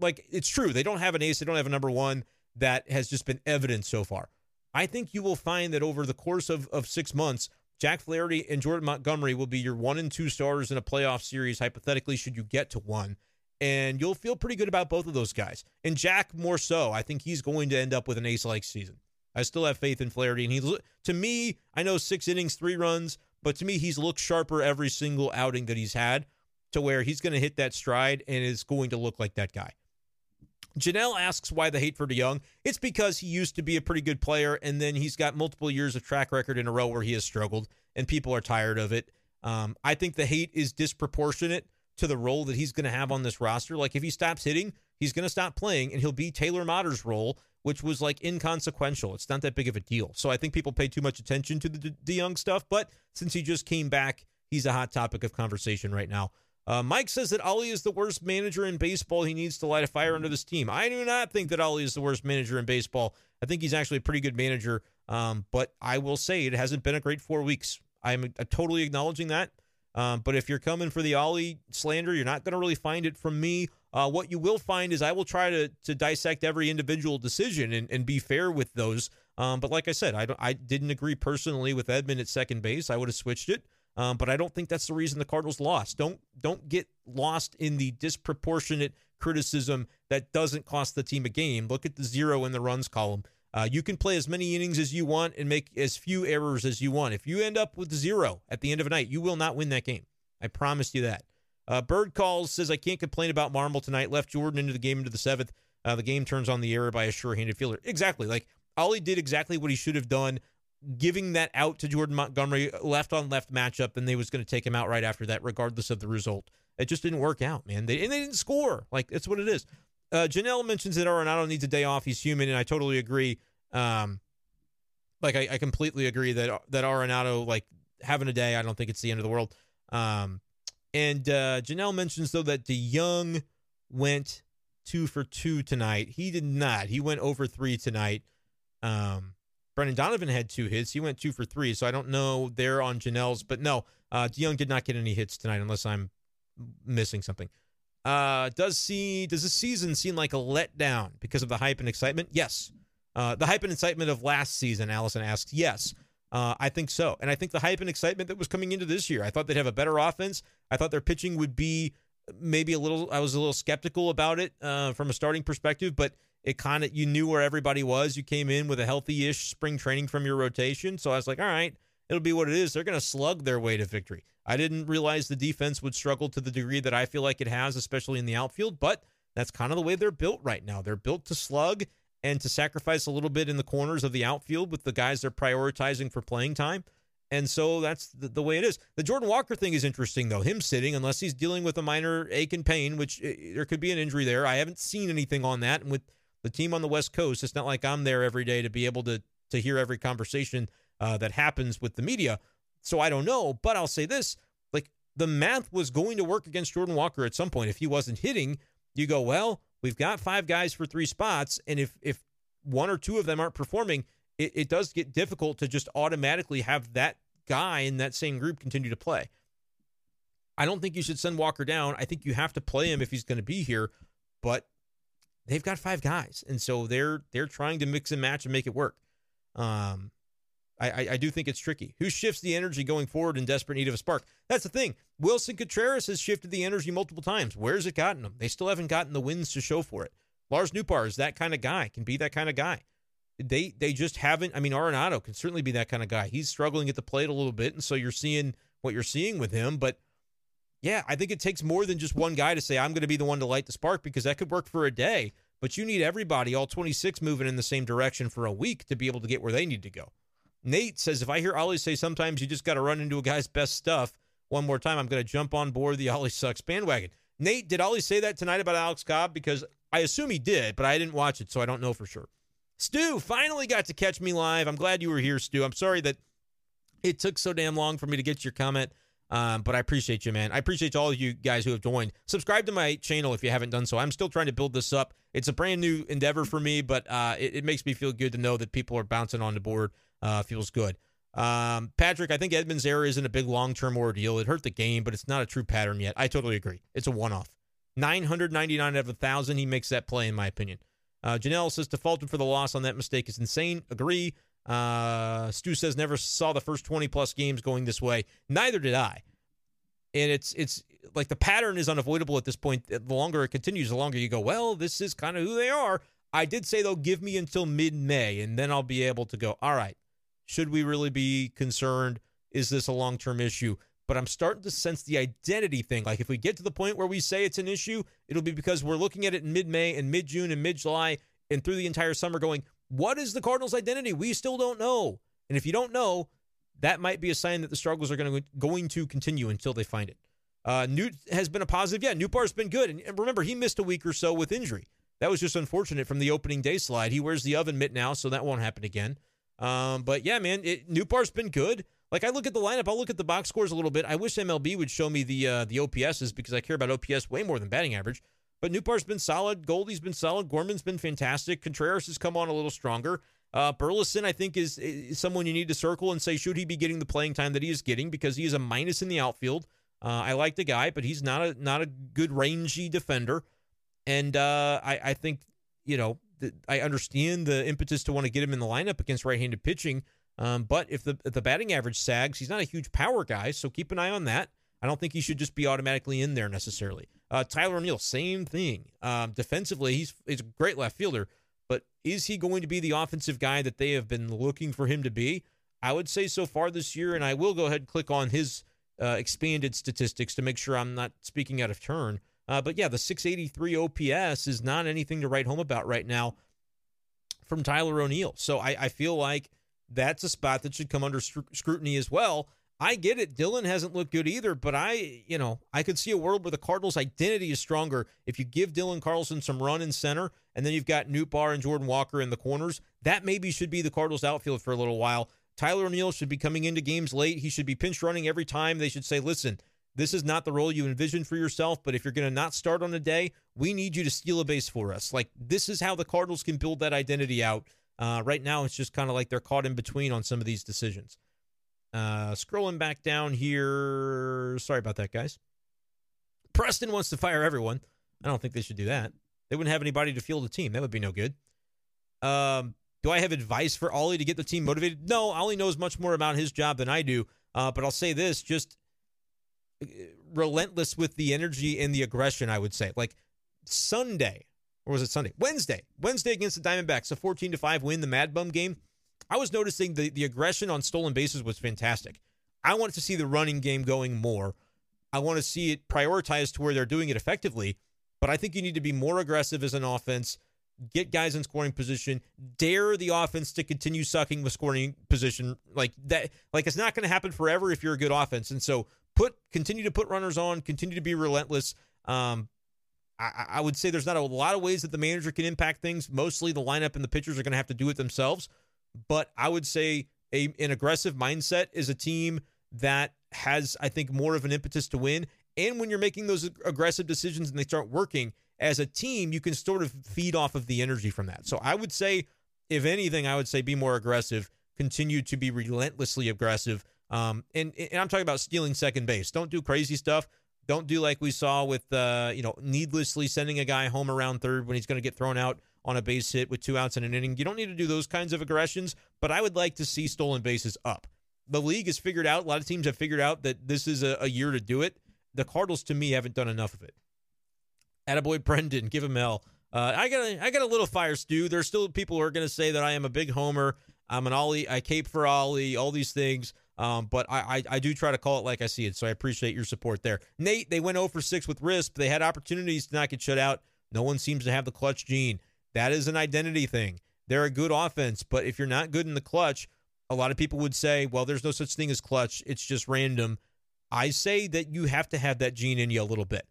like, it's true. They don't have an ace. They don't have a number one that has just been evident so far. I think you will find that over the course of, of six months, Jack Flaherty and Jordan Montgomery will be your one and two starters in a playoff series, hypothetically, should you get to one. And you'll feel pretty good about both of those guys. And Jack more so. I think he's going to end up with an ace like season. I still have faith in Flaherty. And he, to me, I know six innings, three runs, but to me, he's looked sharper every single outing that he's had to where he's going to hit that stride and is going to look like that guy. Janelle asks why the hate for DeJong. It's because he used to be a pretty good player, and then he's got multiple years of track record in a row where he has struggled, and people are tired of it. Um, I think the hate is disproportionate to the role that he's going to have on this roster. Like if he stops hitting, he's going to stop playing, and he'll be Taylor Motter's role, which was like inconsequential. It's not that big of a deal. So I think people pay too much attention to the DeJong stuff. But since he just came back, he's a hot topic of conversation right now. Uh, Mike says that Ollie is the worst manager in baseball. He needs to light a fire under this team. I do not think that Ollie is the worst manager in baseball. I think he's actually a pretty good manager. Um, but I will say it hasn't been a great four weeks. I'm uh, totally acknowledging that. Um, but if you're coming for the Ollie slander, you're not going to really find it from me. Uh, what you will find is I will try to to dissect every individual decision and, and be fair with those. Um, but like I said, I, I didn't agree personally with Edman at second base. I would have switched it. Um, but I don't think that's the reason the Cardinals lost. Don't don't get lost in the disproportionate criticism that doesn't cost the team a game. Look at the zero in the runs column. Uh, you can play as many innings as you want and make as few errors as you want. If you end up with zero at the end of a night, you will not win that game. I promise you that. Uh, Bird calls says I can't complain about Marmol tonight. Left Jordan into the game into the seventh. Uh, the game turns on the error by a sure-handed fielder. Exactly. Like Ollie did exactly what he should have done giving that out to Jordan Montgomery left on left matchup, and they was going to take him out right after that, regardless of the result. It just didn't work out, man. They and they didn't score. Like that's what it is. Uh, Janelle mentions that Arenado needs a day off. He's human, and I totally agree. Um, like I, I completely agree that that Arenado like having a day. I don't think it's the end of the world. Um, and uh, Janelle mentions though that DeJong went two for two tonight. He did not. He went over three tonight. Um, Brendan Donovan had two hits. He went two for three. So I don't know there on Janelle's, but no, uh, DeJong did not get any hits tonight unless I'm missing something. Uh, does see does this season seem like a letdown because of the hype and excitement? Yes. Uh, the hype and excitement of last season, Allison asks. Yes, uh, I think so. And I think the hype and excitement that was coming into this year, I thought they'd have a better offense. I thought their pitching would be maybe a little. I was a little skeptical about it uh, from a starting perspective, but it kind of you knew where everybody was. You came in with a healthy-ish spring training from your rotation, so I was like, all right, it'll be what it is. They're going to slug their way to victory. I didn't realize the defense would struggle to the degree that I feel like it has, especially in the outfield, but that's kind of the way they're built right now. They're built to slug and to sacrifice a little bit in the corners of the outfield with the guys they're prioritizing for playing time. And so that's the, the, way it is. The Jordan Walker thing is interesting, though. Him sitting, unless he's dealing with a minor ache and pain, which uh, there could be an injury there. I haven't seen anything on that. And with the team on the West Coast. It's not like I'm there every day to be able to to hear every conversation uh, that happens with the media. So I don't know, but I'll say this: like the math was going to work against Jordan Walker at some point. If he wasn't hitting, you go, well, we've got five guys for three spots, and if if one or two of them aren't performing, it, it does get difficult to just automatically have that guy in that same group continue to play. I don't think you should send Walker down. I think you have to play him if he's going to be here, but they've got five guys, and so they're they're trying to mix and match and make it work. Um, I, I, I do think it's tricky. Who shifts the energy going forward in desperate need of a spark? That's the thing. Willson Contreras has shifted the energy multiple times. Where's it gotten them? They still haven't gotten the wins to show for it. Lars Nootbaar is that kind of guy. Can be that kind of guy. They they just haven't. I mean, Arenado can certainly be that kind of guy. He's struggling at the plate a little bit, and so you're seeing what you're seeing with him. But yeah, I think it takes more than just one guy to say, I'm going to be the one to light the spark because that could work for a day, but you need everybody, all 26, moving in the same direction for a week to be able to get where they need to go. Nate says, if I hear Ollie say sometimes you just got to run into a guy's best stuff one more time, I'm going to jump on board the Ollie sucks bandwagon. Nate, did Ollie say that tonight about Alex Cobb? Because I assume he did, but I didn't watch it, so I don't know for sure. Stu finally got to catch me live. I'm glad you were here, Stu. I'm sorry that it took so damn long for me to get your comment. Um, but I appreciate you, man. I appreciate all of you guys who have joined. Subscribe to my channel if you haven't done so. I'm still trying to build this up. It's a brand new endeavor for me, but uh, it, it, makes me feel good to know that people are bouncing on the board uh, feels good. Um, Patrick, I think Edman's error isn't a big long term ordeal. It hurt the game, but it's not a true pattern yet. I totally agree. It's a one off. 999 out of 1,000. He makes that play, in my opinion. Uh, Janelle says defaulted for the loss on that mistake is insane. Agree. Uh, Stu says never saw the first 20 plus games going this way. Neither did I. And it's it's like the pattern is unavoidable at this point. The longer it continues, the longer you go, well, this is kind of who they are. I did say they'll give me until mid May, and then I'll be able to go, all right, should we really be concerned? Is this a long term issue? But I'm starting to sense the identity thing. Like if we get to the point where we say it's an issue, it'll be because we're looking at it in mid May and mid June and mid July and through the entire summer going, what is the Cardinals' identity? We still don't know. And if you don't know, that might be a sign that the struggles are going to going to continue until they find it. Uh, Newt has been a positive. Yeah, Nootbaar's been good. And remember, he missed a week or so with injury. That was just unfortunate from the opening day slide. He wears the oven mitt now, so that won't happen again. Um, but yeah, man, it, Nootbaar's been good. Like I look at the lineup, I'll look at the box scores a little bit. I wish MLB would show me the uh, the OPSs because I care about OPS way more than batting average. But Nootbaar's been solid. Goldie's been solid. Gorman's been fantastic. Contreras has come on a little stronger. Uh, Burleson, I think, is, is, someone you need to circle and say, should he be getting the playing time that he is getting? Because he is a minus in the outfield. Uh, I like the guy, but he's not a not a good rangy defender. And uh, I, I think, you know, I understand the impetus to want to get him in the lineup against right-handed pitching. Um, but if the if the batting average sags, he's not a huge power guy, so keep an eye on that. I don't think he should just be automatically in there necessarily. Uh, Tyler O'Neill, same thing. Um, defensively, he's he's a great left fielder, but is he going to be the offensive guy that they have been looking for him to be? I would say so far this year, and I will go ahead and click on his uh, expanded statistics to make sure I'm not speaking out of turn. Uh, but yeah, the 683 OPS is not anything to write home about right now from Tyler O'Neill. So I, I feel like that's a spot that should come under scrutiny as well. I get it. Dylan hasn't looked good either, but I, you know, I could see a world where the Cardinals' identity is stronger if you give Dylan Carlson some run in center, and then you've got Nootbaar and Jordan Walker in the corners. That maybe should be the Cardinals' outfield for a little while. Tyler O'Neill should be coming into games late. He should be pinch running every time. They should say, listen, this is not the role you envisioned for yourself, but if you're going to not start on a day, we need you to steal a base for us. Like, this is how the Cardinals can build that identity out. Uh, right now, it's just kind of like they're caught in between on some of these decisions. Uh, scrolling back down here. Sorry about that, guys. Preston wants to fire everyone. I don't think they should do that. They wouldn't have anybody to field the team. That would be no good. Um, do I have advice for Ollie to get the team motivated? No, Ollie knows much more about his job than I do. Uh, but I'll say this just uh, relentless with the energy and the aggression, I would say. Like Sunday, or was it Sunday? Wednesday. Wednesday against the Diamondbacks, a 14 to 5 win, the Mad Bum game. I was noticing the, the aggression on stolen bases was fantastic. I want to see the running game going more. I want to see it prioritized to where they're doing it effectively. But I think you need to be more aggressive as an offense, get guys in scoring position, dare the offense to continue sucking the scoring position. Like that, like it's not going to happen forever if you're a good offense. And so put continue to put runners on, continue to be relentless. Um, I, I would say there's not a lot of ways that the manager can impact things. Mostly the lineup and the pitchers are going to have to do it themselves but I would say a, an aggressive mindset is a team that has, I think, more of an impetus to win. And when you're making those aggressive decisions and they start working as a team, you can sort of feed off of the energy from that. So I would say, if anything, I would say be more aggressive, continue to be relentlessly aggressive. Um, and, and I'm talking about stealing second base. Don't do crazy stuff. Don't do like we saw with, uh, you know, needlessly sending a guy home around third when he's going to get thrown out on a base hit with two outs in an inning. You don't need to do those kinds of aggressions, but I would like to see stolen bases up. The league has figured out, a lot of teams have figured out that this is a, a year to do it. The Cardinals, to me, haven't done enough of it. Attaboy Brendan, give him hell. Uh, I got a, I got a little fire stew. There's still people who are going to say that I am a big homer. I'm an Ollie. I cape for Ollie. All these things. Um, but I, I, I do try to call it like I see it. So I appreciate your support there. Nate, they went 0 for 6 with RISP. They had opportunities to not get shut out. No one seems to have the clutch gene. That is an identity thing. They're a good offense, but if you're not good in the clutch, a lot of people would say, well, there's no such thing as clutch. It's just random. I say that you have to have that gene in you a little bit.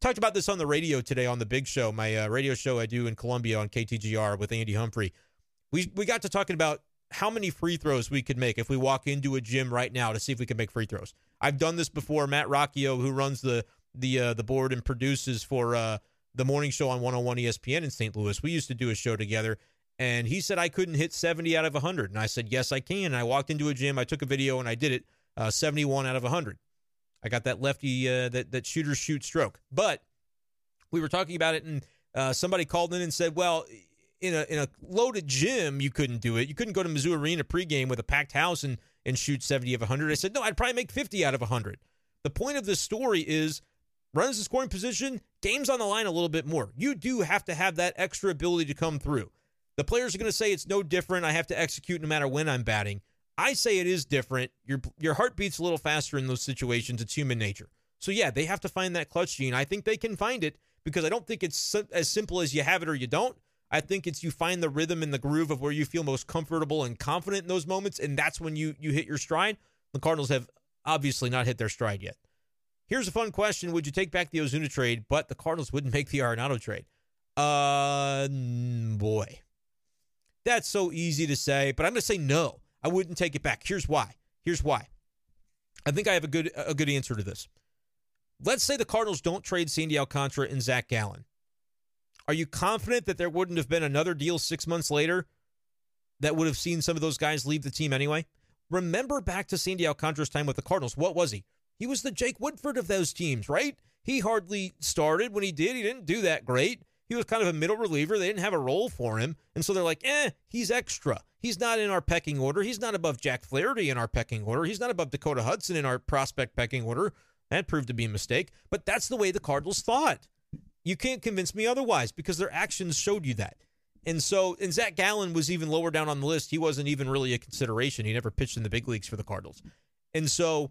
Talked about this on the radio today on the big show, my uh, radio show I do in Columbia on KTGR with Andy Humphrey. We, we got to talking about how many free throws we could make if we walk into a gym right now to see if we can make free throws. I've done this before. Matt Rocchio, who runs the the uh, the board and produces for uh, the morning show on 101 ESPN in St. Louis. We used to do a show together, And he said I couldn't hit 70 out of 100. And I said, yes, I can. And I walked into a gym, I took a video, and I did it uh, 71 out of 100. I got that lefty, uh, that, that shooter shoot stroke. But we were talking about it, and uh, somebody called in and said, well, in a in a loaded gym, you couldn't do it. You couldn't go to Mizzou Arena pregame with a packed house and and shoot 70 of 100. I said, no, I'd probably make 50 out of 100. The point of this story is runs the scoring position, games on the line a little bit more. You do have to have that extra ability to come through. The players are going to say it's no different. I have to execute no matter when I'm batting. I say it is different. Your your heart beats a little faster in those situations. It's human nature. So yeah, they have to find that clutch gene. I think they can find it because I don't think it's as simple as you have it or you don't. I think it's you find the rhythm and the groove of where you feel most comfortable and confident in those moments, and that's when you you hit your stride. The Cardinals have obviously not hit their stride yet. Here's a fun question: Would you take back the Ozuna trade, but the Cardinals wouldn't make the Arenado trade? Uh, boy, that's so easy to say, but I'm going to say no. I wouldn't take it back. Here's why. Here's why. I think I have a good a good answer to this. Let's say the Cardinals don't trade Sandy Alcantara and Zach Gallen. Are you confident that there wouldn't have been another deal six months later that would have seen some of those guys leave the team anyway? Remember back to Sandy Alcantara's time with the Cardinals. What was he? He was the Jake Woodford of those teams, right? He hardly started. When he did, he didn't do that great. He was kind of a middle reliever. They didn't have a role for him. And so they're like, eh, he's extra. He's not in our pecking order. He's not above Jack Flaherty in our pecking order. He's not above Dakota Hudson in our prospect pecking order. That proved to be a mistake. But that's the way the Cardinals thought. You can't convince me otherwise because their actions showed you that. And so, and Zach Gallen was even lower down on the list. He wasn't even really a consideration. He never pitched in the big leagues for the Cardinals. And so,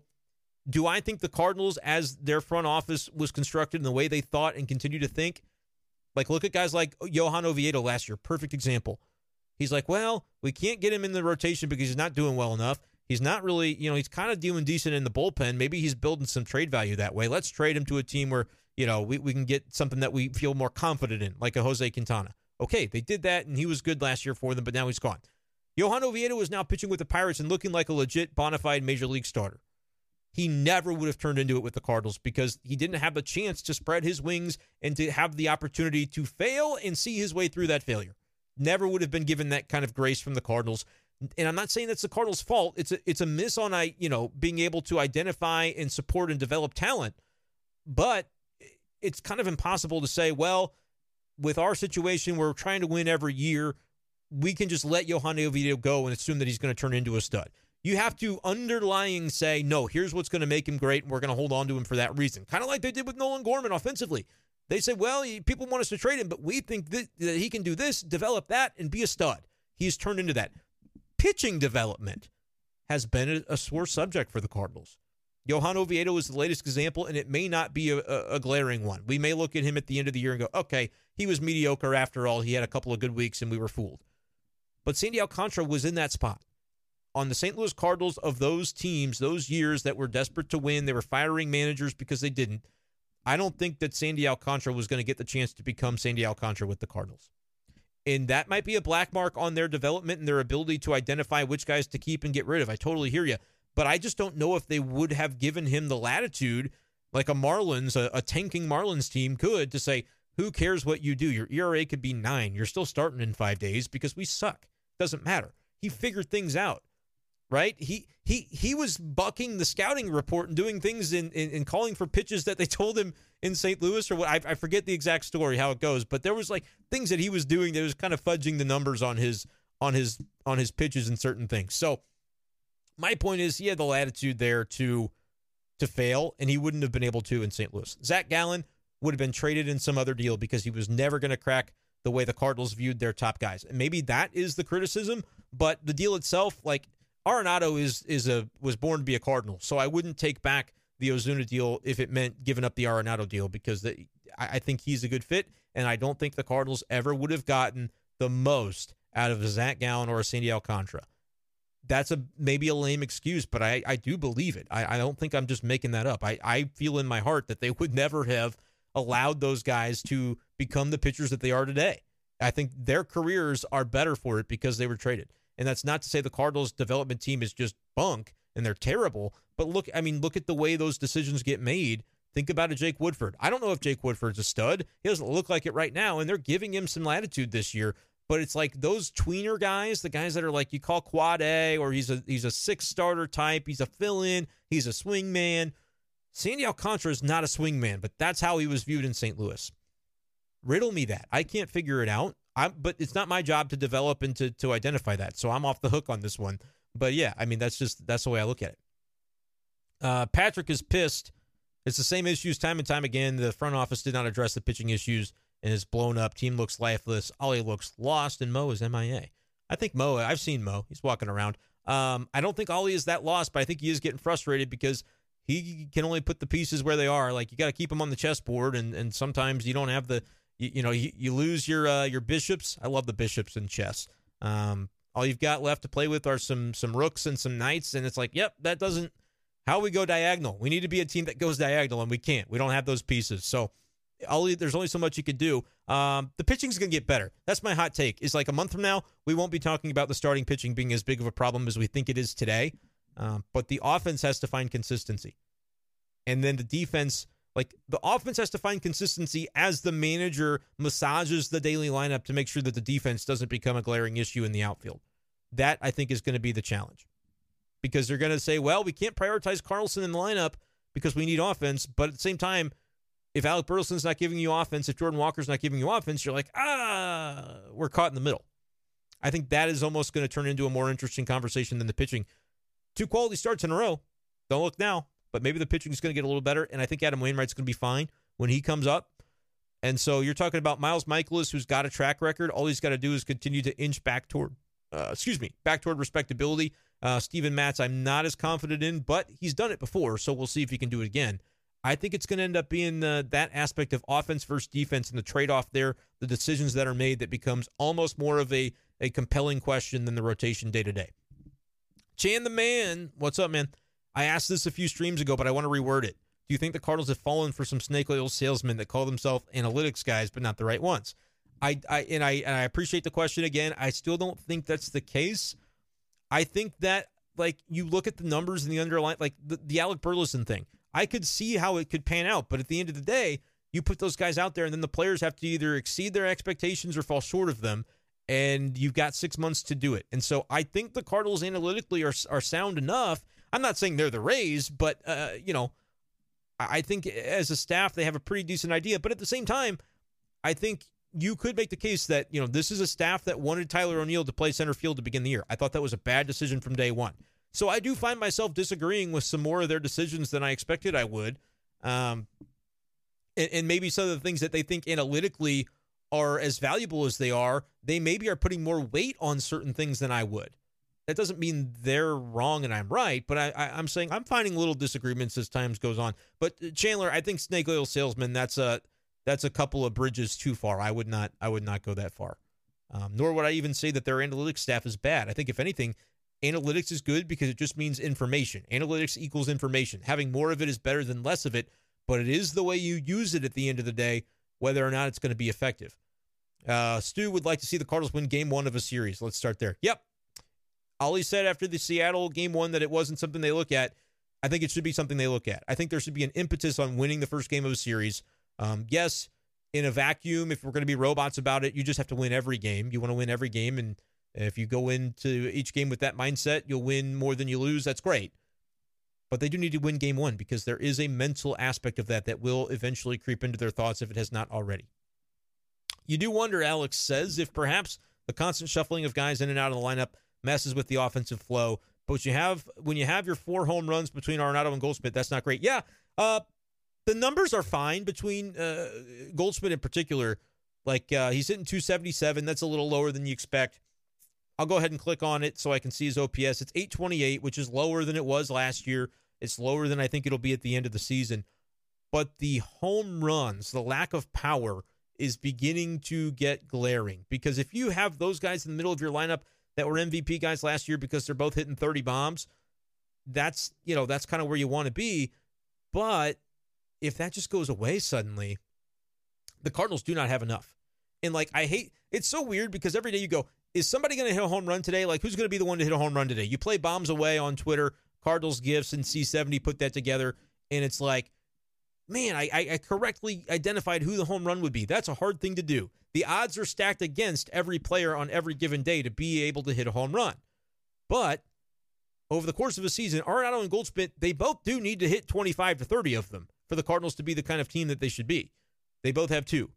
do I think the Cardinals, as their front office was constructed in the way they thought and continue to think, like look at guys like Johan Oviedo last year, perfect example. He's like, well, we can't get him in the rotation because he's not doing well enough. He's not really, you know, he's kind of doing decent in the bullpen. Maybe he's building some trade value that way. Let's trade him to a team where you know, we, we can get something that we feel more confident in, like a Jose Quintana. Okay, they did that, and he was good last year for them, but now he's gone. Johan Oviedo is now pitching with the Pirates and looking like a legit bona fide major league starter. He never would have turned into it with the Cardinals because he didn't have a chance to spread his wings and to have the opportunity to fail and see his way through that failure. Never would have been given that kind of grace from the Cardinals. And I'm not saying that's the Cardinals' fault. It's a it's a miss on I you know being able to identify and support and develop talent. But it's kind of impossible to say, well, with our situation, we're trying to win every year. We can just let Johan Oviedo go and assume that he's going to turn into a stud. You have to underlying say, no, here's what's going to make him great, and we're going to hold on to him for that reason. Kind of like they did with Nolan Gorman offensively. They said, well, people want us to trade him, but we think that, that he can do this, develop that, and be a stud. He's turned into that. Pitching development has been a sore subject for the Cardinals. Johan Oviedo is the latest example, and it may not be a, a, glaring one. We may look at him at the end of the year and go, okay, he was mediocre after all. He had a couple of good weeks, and we were fooled. But Sandy Alcantara was in that spot. On the St. Louis Cardinals of those teams, those years that were desperate to win, they were firing managers because they didn't. I don't think that Sandy Alcantara was going to get the chance to become Sandy Alcantara with the Cardinals. And that might be a black mark on their development and their ability to identify which guys to keep and get rid of. I totally hear you. But I just don't know if they would have given him the latitude like a Marlins, a, a tanking Marlins team could to say, who cares what you do? Your ERA could be nine. You're still starting in five days because we suck. Doesn't matter. He figured things out, right? He he he was bucking the scouting report and doing things in in, in calling for pitches that they told him in St. Louis or what. I, I forget the exact story how it goes, but there was like things that he was doing that was kind of fudging the numbers on his on his on his pitches and certain things. So my point is he had the latitude there to to fail, and he wouldn't have been able to in St. Louis. Zach Gallen would have been traded in some other deal because he was never going to crack the way the Cardinals viewed their top guys. And maybe that is the criticism, but the deal itself, like Arenado is is a was born to be a Cardinal, so I wouldn't take back the Ozuna deal if it meant giving up the Arenado deal because the, I, I think he's a good fit, and I don't think the Cardinals ever would have gotten the most out of Zach Gallen or Sandy Alcantara that's a maybe a lame excuse, but I, I do believe it. I, I don't think I'm just making that up. I, I feel in my heart that they would never have allowed those guys to become the pitchers that they are today. I think their careers are better for it because they were traded. And that's not to say the Cardinals development team is just bunk and they're terrible, but look, I mean, look at the way those decisions get made. Think about a Jake Woodford. I don't know if Jake Woodford's a stud. He doesn't look like it right now, and they're giving him some latitude this year But it's like those tweener guys, the guys that are like you call quad A, or he's a he's a six starter type, he's a fill in, he's a swing man. Sandy Alcantara is not a swing man, but that's how he was viewed in St. Louis. Riddle me that. I can't figure it out. I'm, but it's not my job to develop and to to identify that. So I'm off the hook on this one. But yeah, I mean that's just that's the way I look at it. Uh, Patrick is pissed. It's the same issues time and time again. The front office did not address the pitching issues and is blown up. Team looks lifeless. Ollie looks lost, and Mo is MIA. I think Mo. I've seen Mo. He's walking around. Um, I don't think Ollie is that lost, but I think he is getting frustrated because he can only put the pieces where they are. Like you got to keep them on the chessboard, and and sometimes you don't have the you, you know you, you, lose your uh, your bishops. I love the bishops in chess. Um, all you've got left to play with are some some rooks and some knights, and it's like, yep, that doesn't. How we go diagonal? We need to be a team that goes diagonal, and we can't. We don't have those pieces. So, There's only so much you could do. Um, the pitching's going to get better. That's my hot take. Is like a month from now, we won't be talking about the starting pitching being as big of a problem as we think it is today. Um, but the offense has to find consistency, and then the defense like the offense has to find consistency as the manager massages the daily lineup to make sure that the defense doesn't become a glaring issue in the outfield. That I think is going to be the challenge. Because they're going to say, well, we can't prioritize Carlson in the lineup because we need offense, but at the same time, if Alec Burleson's not giving you offense, if Jordan Walker's not giving you offense, you're like, ah, we're caught in the middle. I think that is almost going to turn into a more interesting conversation than the pitching. Two quality starts in a row. Don't look now but maybe the pitching is going to get a little better. And I think Adam Wainwright's going to be fine when he comes up. And so you're talking about Miles Mikolas, who's got a track record. All he's got to do is continue to inch back toward, uh, excuse me, back toward respectability. Uh, Steven Matz, I'm not as confident in, but he's done it before, so we'll see if he can do it again. I think it's going to end up being uh, that aspect of offense versus defense and the trade off there, the decisions that are made that becomes almost more of a, a compelling question than the rotation day to day. Chan the man, what's up, man? I asked this a few streams ago, but I want to reword it. Do you think the Cardinals have fallen for some snake oil salesmen that call themselves analytics guys, but not the right ones? I, I and I and I appreciate the question again. I still don't think that's the case. I think that like you look at the numbers and the underlying like the, the Alec Burleson thing. I could see how it could pan out, but at the end of the day, you put those guys out there and then the players have to either exceed their expectations or fall short of them and you've got 6 months to do it. And so I think the Cardinals analytically are are sound enough I'm not saying they're the Rays, but uh, you know, I think as a staff they have a pretty decent idea. But at the same time, I think you could make the case that you know this is a staff that wanted Tyler O'Neill to play center field to begin the year. I thought that was a bad decision from day one. So I do find myself disagreeing with some more of their decisions than I expected I would. Um, and, and maybe some of the things that they think analytically are as valuable as they are, they maybe are putting more weight on certain things than I would. That doesn't mean they're wrong and I'm right, but I, I, am saying I'm finding little disagreements as times goes on. But uh, Chandler, I think snake oil salesman that's a that's a couple of bridges too far. I would not I would not go that far. Um, nor would I even say that their analytics staff is bad. I think if anything, analytics is good because it just means information. Analytics equals information. Having more of it is better than less of it, but it is the way you use it at the end of the day, whether or not it's going to be effective. Uh, Stu would like to see the Cardinals win game one of a series. Let's start there. Yep, Ollie said after the Seattle game one that it wasn't something they look at. I think it should be something they look at. I think there should be an impetus on winning the first game of a series. Um, yes, in a vacuum, if we're going to be robots about it, you just have to win every game. You want to win every game. And if you go into each game with that mindset, you'll win more than you lose. That's great. But they do need to win game one because there is a mental aspect of that that will eventually creep into their thoughts if it has not already. You do wonder, Alex says, if perhaps the constant shuffling of guys in and out of the lineup messes with the offensive flow. But you have when you have your four home runs between Arenado and Goldschmidt, that's not great. Yeah, uh, the numbers are fine between uh, Goldschmidt in particular. Like uh, he's hitting 277. That's a little lower than you expect. I'll go ahead and click on it so I can see his OPS. It's 828, which is lower than it was last year. It's lower than I think it'll be at the end of the season. But the home runs, the lack of power is beginning to get glaring because if you have those guys in the middle of your lineup that were MVP guys last year because they're both hitting 30 bombs, that's, you know, that's kind of where you want to be. But if that just goes away suddenly, the Cardinals do not have enough. And like I hate it's so weird because every day you go, is somebody going to hit a home run today? Like who's going to be the one to hit a home run today? You play bombs away on Twitter, Cardinals gifts and C70 put that together and it's like man, I, I correctly identified who the home run would be. That's a hard thing to do. The odds are stacked against every player on every given day to be able to hit a home run. But over the course of a season, Arenado and Goldschmidt, they both do need to hit 25 to 30 of them for the Cardinals to be the kind of team that they should be. They both have two.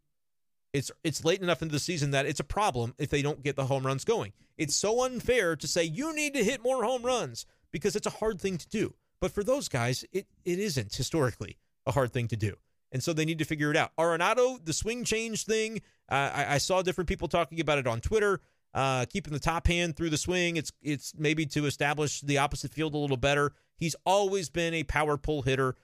It's it's late enough into the season that it's a problem if they don't get the home runs going. It's so unfair to say you need to hit more home runs because it's a hard thing to do. But for those guys, it it isn't historically a hard thing to do. And so they need to figure it out. Arenado, the swing change thing, uh, I, I, saw different people talking about it on Twitter. Uh, keeping the top hand through the swing, it's it's maybe to establish the opposite field a little better. He's always been a power pull hitter.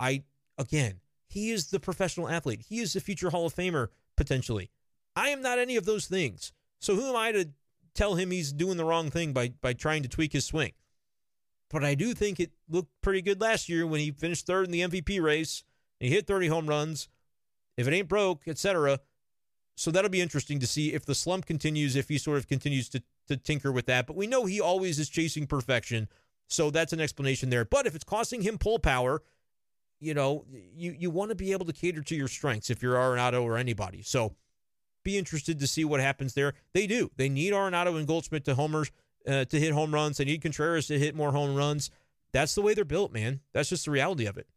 I again, he is the professional athlete. He is the future Hall of Famer potentially. I am not any of those things. So who am I to tell him he's doing the wrong thing by by trying to tweak his swing? But I do think it looked pretty good last year when he finished third in the MVP race. He hit 30 home runs. If it ain't broke, etc. So that'll be interesting to see if the slump continues, if he sort of continues to, to tinker with that. But we know he always is chasing perfection. So that's an explanation there. But if it's costing him pull power, you know, you, you want to be able to cater to your strengths if you're Arenado or anybody. So be interested to see what happens there. They do. They need Arenado and Goldschmidt to homers uh, to hit home runs. They need Contreras to hit more home runs. That's the way they're built, man. That's just the reality of it.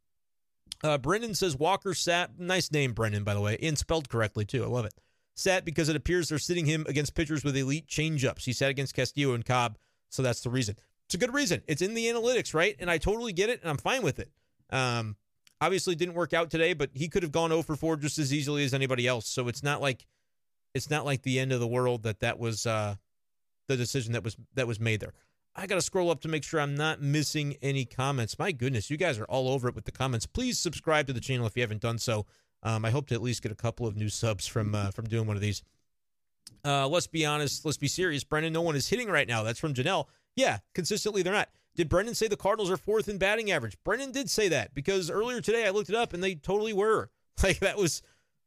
Uh, Brendan says Walker sat. Nice name, Brendan, by the way, and spelled correctly too. I love it. Sat because it appears they're sitting him against pitchers with elite changeups. He sat against Castillo and Cobb, so that's the reason. It's a good reason. It's in the analytics, right? And I totally get it, and I'm fine with it. Um, obviously, didn't work out today, but he could have gone 0 for 4 just as easily as anybody else. So it's not like it's not like the end of the world that that was uh, the decision that was that was made there. I got to scroll up to make sure I'm not missing any comments. My goodness, you guys are all over it with the comments. Please subscribe to the channel if you haven't done so. Um, I hope to at least get a couple of new subs from uh, from doing one of these. Uh, let's be honest. Let's be serious. Brendan, no one is hitting right now. That's from Janelle. Yeah, consistently they're not. Did Brendan say the Cardinals are fourth in batting average? Brendan did say that because earlier today I looked it up and they totally were. Like that was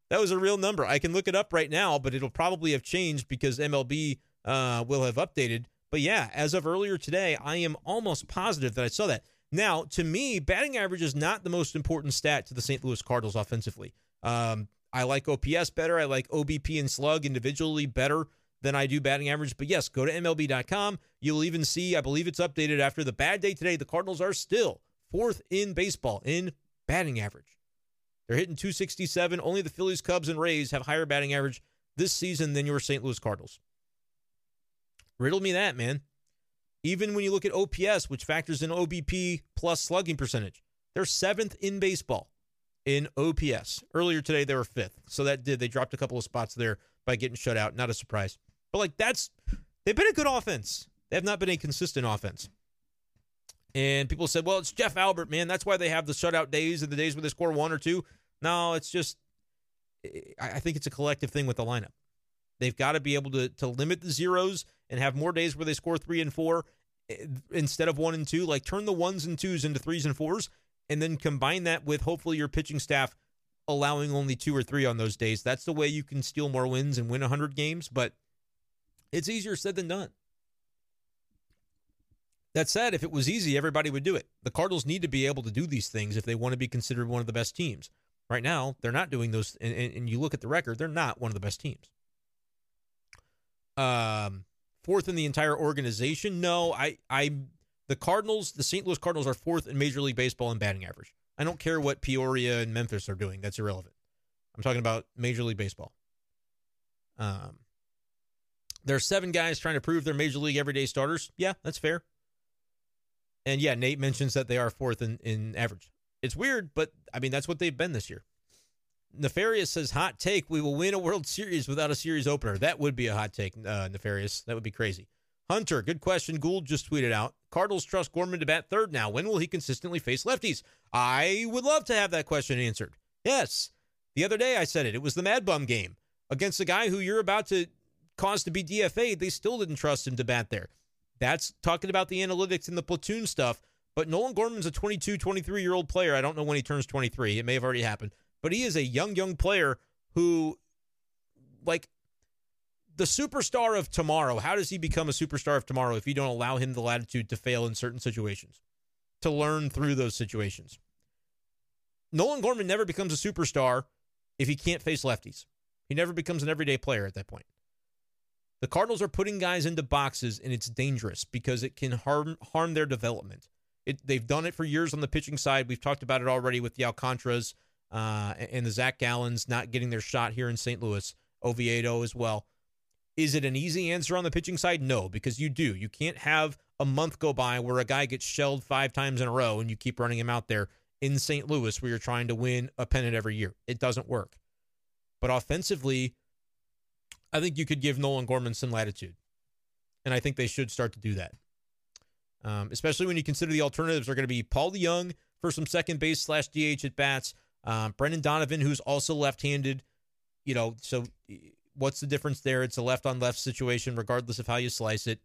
that was a real number. I can look it up right now, but it'll probably have changed because MLB uh, will have updated. But yeah, as of earlier today, I am almost positive that I saw that. Now, to me, batting average is not the most important stat to the St. Louis Cardinals offensively. Um, I like OPS better. I like OBP and slug individually better than I do batting average. But yes, go to MLB.com. You'll even see, I believe it's updated after the bad day today. The Cardinals are still fourth in baseball in batting average. They're hitting 267. Only the Phillies, Cubs, and Rays have higher batting average this season than your St. Louis Cardinals. Riddle me that, man. Even when you look at OPS, which factors in OBP plus slugging percentage, they're seventh in baseball in OPS. Earlier today, they were fifth. So that did, they dropped a couple of spots there by getting shut out. Not a surprise. But like, that's, they've been a good offense. They have not been a consistent offense. And people said, well, it's Jeff Albert, man. That's why they have the shutout days and the days where they score one or two. No, it's just, I think it's a collective thing with the lineup. They've got to be able to, to limit the zeros and have more days where they score three and four eh, instead of one and two. Like turn the ones and twos into threes and fours, and then combine that with hopefully your pitching staff allowing only two or three on those days. That's the way you can steal more wins and win 100 games, but it's easier said than done. That said, if it was easy, everybody would do it. The Cardinals need to be able to do these things if they want to be considered one of the best teams. Right now, they're not doing those, and, and you look at the record, they're not one of the best teams. Um, fourth in the entire organization. No, I, I, the Cardinals, the St. Louis Cardinals are fourth in Major League Baseball in batting average. I don't care what Peoria and Memphis are doing. That's irrelevant. I'm talking about Major League Baseball. Um, there are seven guys trying to prove they're Major League everyday starters. Yeah, that's fair. And yeah, Nate mentions that they are fourth in, in average. It's weird, but I mean, that's what they've been this year. Nefarious says, hot take. We will win a World Series without a series opener. That would be a hot take, uh, Nefarious. That would be crazy. Hunter, good question. Goold just tweeted out Cardinals trust Gorman to bat third now. When will he consistently face lefties? I would love to have that question answered. Yes. The other day I said it. It was the Mad Bum game against a guy who you're about to cause to be DFA'd, They still didn't trust him to bat there. That's talking about the analytics and the platoon stuff. But Nolan Gorman's a 22, 23 year old player. I don't know when he turns 23. It may have already happened but he is a young, young player who, like, the superstar of tomorrow. How does he become a superstar of tomorrow if you don't allow him the latitude to fail in certain situations, to learn through those situations? Nolan Gorman never becomes a superstar if he can't face lefties. He never becomes an everyday player at that point. The Cardinals are putting guys into boxes, and it's dangerous because it can harm harm their development. It, they've done it for years on the pitching side. We've talked about it already with the Alcantaras uh, and the Zach Gallens not getting their shot here in St. Louis, Oviedo as well. Is it an easy answer on the pitching side? No, because you do. You can't have a month go by where a guy gets shelled five times in a row and you keep running him out there in St. Louis where you're trying to win a pennant every year. It doesn't work. But offensively, I think you could give Nolan Gorman some latitude. And I think they should start to do that. Um, especially when you consider the alternatives are going to be Paul DeJong for some second base slash DH at bats, um, Brendan Donovan, who's also left handed. You know, so what's the difference there? It's a left on left situation, regardless of how you slice it.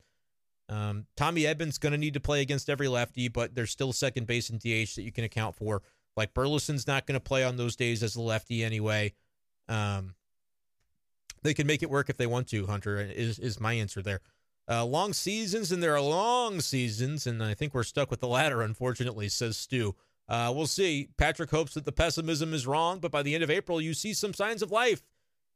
Um, Tommy Edman's going to need to play against every lefty, but there's still second base and DH that you can account for. Like Burleson's not going to play on those days as a lefty anyway. Um, they can make it work if they want to. Hunter is is my answer there. Uh, long seasons, and there are long seasons, and I think we're stuck with the latter, unfortunately, says Stu. Uh, we'll see. Patrick hopes that the pessimism is wrong, but by the end of April, you see some signs of life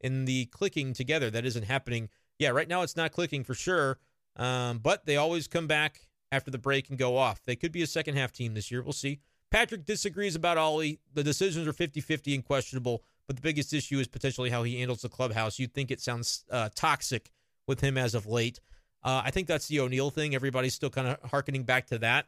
in the clicking together. That isn't happening. Yeah, right now it's not clicking for sure, um, but they always come back after the break and go off. They could be a second half team this year. We'll see. Patrick disagrees about Ollie. The decisions are 50 50 and questionable, but the biggest issue is potentially how he handles the clubhouse. You'd think it sounds uh, toxic with him as of late. Uh, I think that's the O'Neill thing. Everybody's still kind of harkening back to that.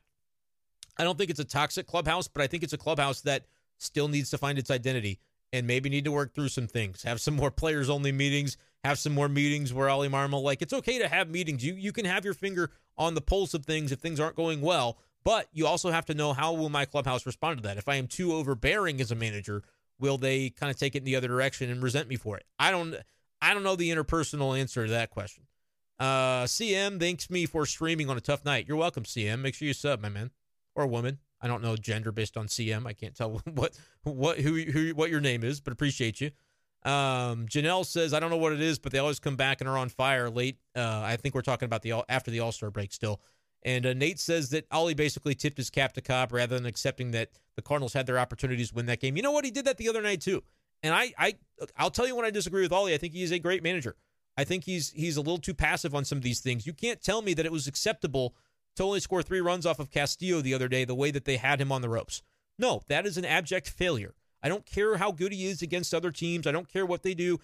I don't think it's a toxic clubhouse, but I think it's a clubhouse that still needs to find its identity and maybe need to work through some things. Have some more players only meetings. Have some more meetings where Ollie Marmol, like it's okay to have meetings. You you can have your finger on the pulse of things if things aren't going well, but you also have to know how will my clubhouse respond to that. If I am too overbearing as a manager, will they kind of take it in the other direction and resent me for it? I don't I don't know the interpersonal answer to that question. Uh, CM thanks me for streaming on a tough night. You're welcome, CM. Make sure you sub, my man, or woman. I don't know gender based on CM. I can't tell what what who who what your name is, but appreciate you. Um, Janelle says I don't know what it is, but they always come back and are on fire late. Uh, I think we're talking about the after the All Star break still. And uh, Nate says that Ollie basically tipped his cap to Cobb rather than accepting that the Cardinals had their opportunities to win that game. You know what? He did that the other night too. And I, I, I'll tell you when I disagree with Ollie. I think he is a great manager. I think he's he's a little too passive on some of these things. You can't tell me that it was acceptable to only score three runs off of Castillo the other day the way that they had him on the ropes. No, that is an abject failure. I don't care how good he is against other teams. I don't care what they do.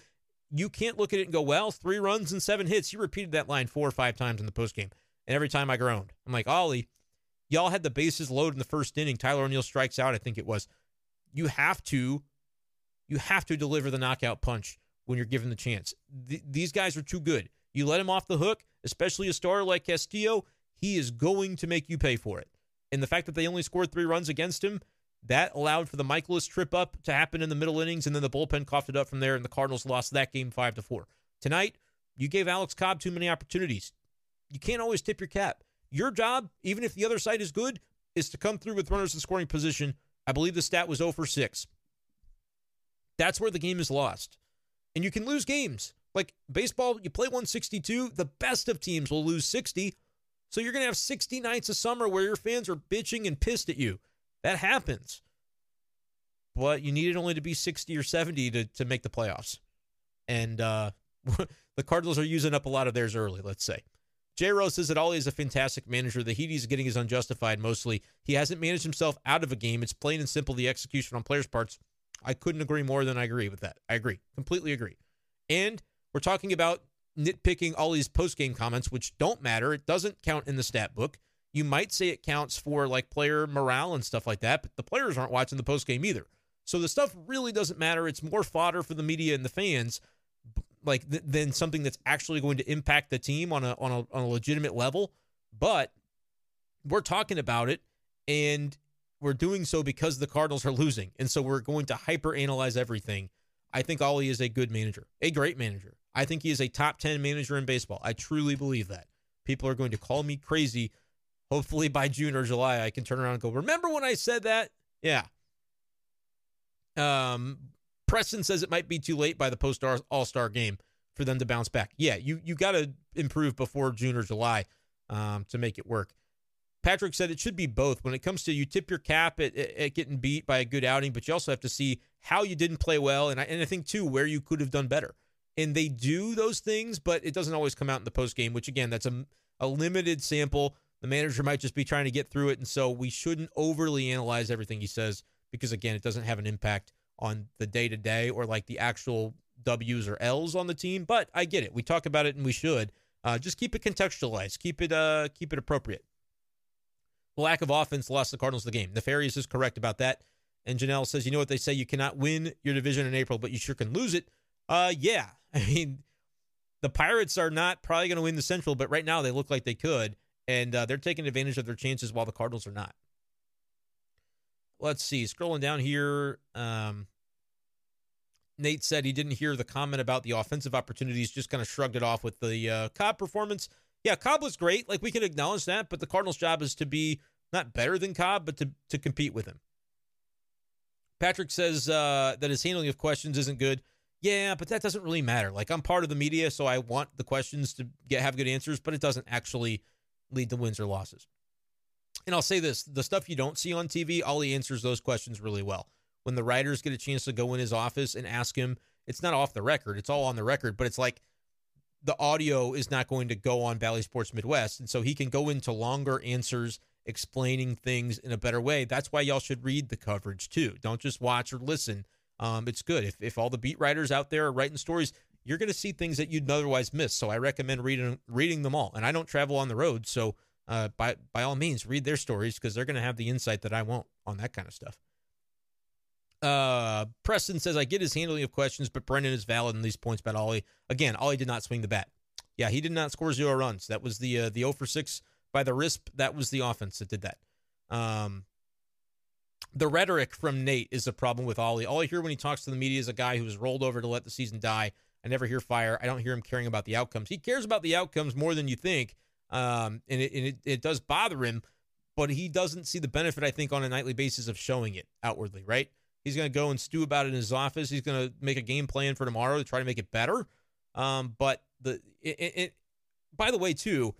You can't look at it and go, well, three runs and seven hits. He repeated that line four or five times in the postgame. And every time I groaned. I'm like, Ollie, y'all had the bases loaded in the first inning. Tyler O'Neill strikes out, I think it was. You have to, you have to deliver the knockout punch when you're given the chance. Th- these guys are too good. You let him off the hook, especially a starter like Castillo, he is going to make you pay for it. And the fact that they only scored three runs against him, that allowed for the Mikolas trip up to happen in the middle innings, and then the bullpen coughed it up from there, and the Cardinals lost that game five to four. Tonight, you gave Alex Cobb too many opportunities. You can't always tip your cap. Your job, even if the other side is good, is to come through with runners in scoring position. I believe the stat was 0 for 6. That's where the game is lost and you can lose games. Like baseball, you play 162, the best of teams will lose 60. So you're going to have 60 nights of summer where your fans are bitching and pissed at you. That happens. But you need it only to be 60 or 70 to, to make the playoffs. And uh, the Cardinals are using up a lot of theirs early, let's say. J. Rose says that Ollie is a fantastic manager. The heat he's getting is unjustified mostly. He hasn't managed himself out of a game. It's plain and simple the execution on players' parts I couldn't agree more than I agree with that. I agree. Completely agree. And we're talking about nitpicking all these post game comments, which don't matter. It doesn't count in the stat book. You might say it counts for like player morale and stuff like that, but the players aren't watching the post game either. So the stuff really doesn't matter. It's more fodder for the media and the fans, like th- than something that's actually going to impact the team on a on a on a legitimate level. But we're talking about it, and we're doing so because the Cardinals are losing. And so we're going to hyper analyze everything. I think Ollie is a good manager, a great manager. I think he is a top 10 manager in baseball. I truly believe that. People are going to call me crazy. Hopefully by June or July, I can turn around and go, Remember when I said that? Yeah. Um, Preston says it might be too late by the post All Star game for them to bounce back. Yeah, you you got to improve before June or July um, to make it work. Patrick said it should be both. When it comes to you tip your cap at, at, getting beat by a good outing, but you also have to see how you didn't play well, and I, and I think too where you could have done better. And they do those things, but it doesn't always come out in the post game. Which again, that's a a limited sample. The manager might just be trying to get through it, and so we shouldn't overly analyze everything he says because again, it doesn't have an impact on the day to day or like the actual W's or L's on the team. But I get it. We talk about it, and we should. Uh, just keep it contextualized. Keep it uh, keep it appropriate. Lack of offense lost the Cardinals the game. Nefarious is correct about that. And Janelle says, you know what they say, you cannot win your division in April, but you sure can lose it. Uh, yeah. I mean, the Pirates are not probably going to win the Central, but right now they look like they could, and uh, they're taking advantage of their chances while the Cardinals are not. Let's see. Scrolling down here, um, Nate said he didn't hear the comment about the offensive opportunities, just kind of shrugged it off with the uh, Cobb performance. Yeah, Cobb was great. Like we can acknowledge that, but the Cardinals' job is to be not better than Cobb, but to to compete with him. Patrick says uh, that his handling of questions isn't good. Yeah, but that doesn't really matter. Like I'm part of the media, so I want the questions to get have good answers, but it doesn't actually lead to wins or losses. And I'll say this: the stuff you don't see on TV, Ollie answers those questions really well. When the writers get a chance to go in his office and ask him, it's not off the record; it's all on the record. But it's like the audio is not going to go on Bally Sports Midwest, and so he can go into longer answers, explaining things in a better way. That's why y'all should read the coverage too. Don't just watch or listen um, it's good. If, if all the beat writers out there are writing stories, you're going to see things that you'd otherwise miss. So I recommend reading reading them all. And I don't travel on the road, so uh, by by all means, read their stories because they're going to have the insight that I won't on that kind of stuff. Uh, Preston says I get his handling of questions, but Brendan is valid in these points about Ollie. Again, Ollie did not swing the bat. Yeah, he did not score zero runs. That was the uh, the 0 for 6 by the RISP. That was the offense that did that. Um, the rhetoric from Nate is the problem with Ollie. All I hear when he talks to the media is a guy who who's rolled over to let the season die. I never hear fire. I don't hear him caring about the outcomes. He cares about the outcomes more than you think, um, and, it, and it, it does bother him. But he doesn't see the benefit, I think, on a nightly basis of showing it outwardly. Right? He's going to go and stew about it in his office. He's going to make a game plan for tomorrow to try to make it better. Um, but the it, it, by the way, too,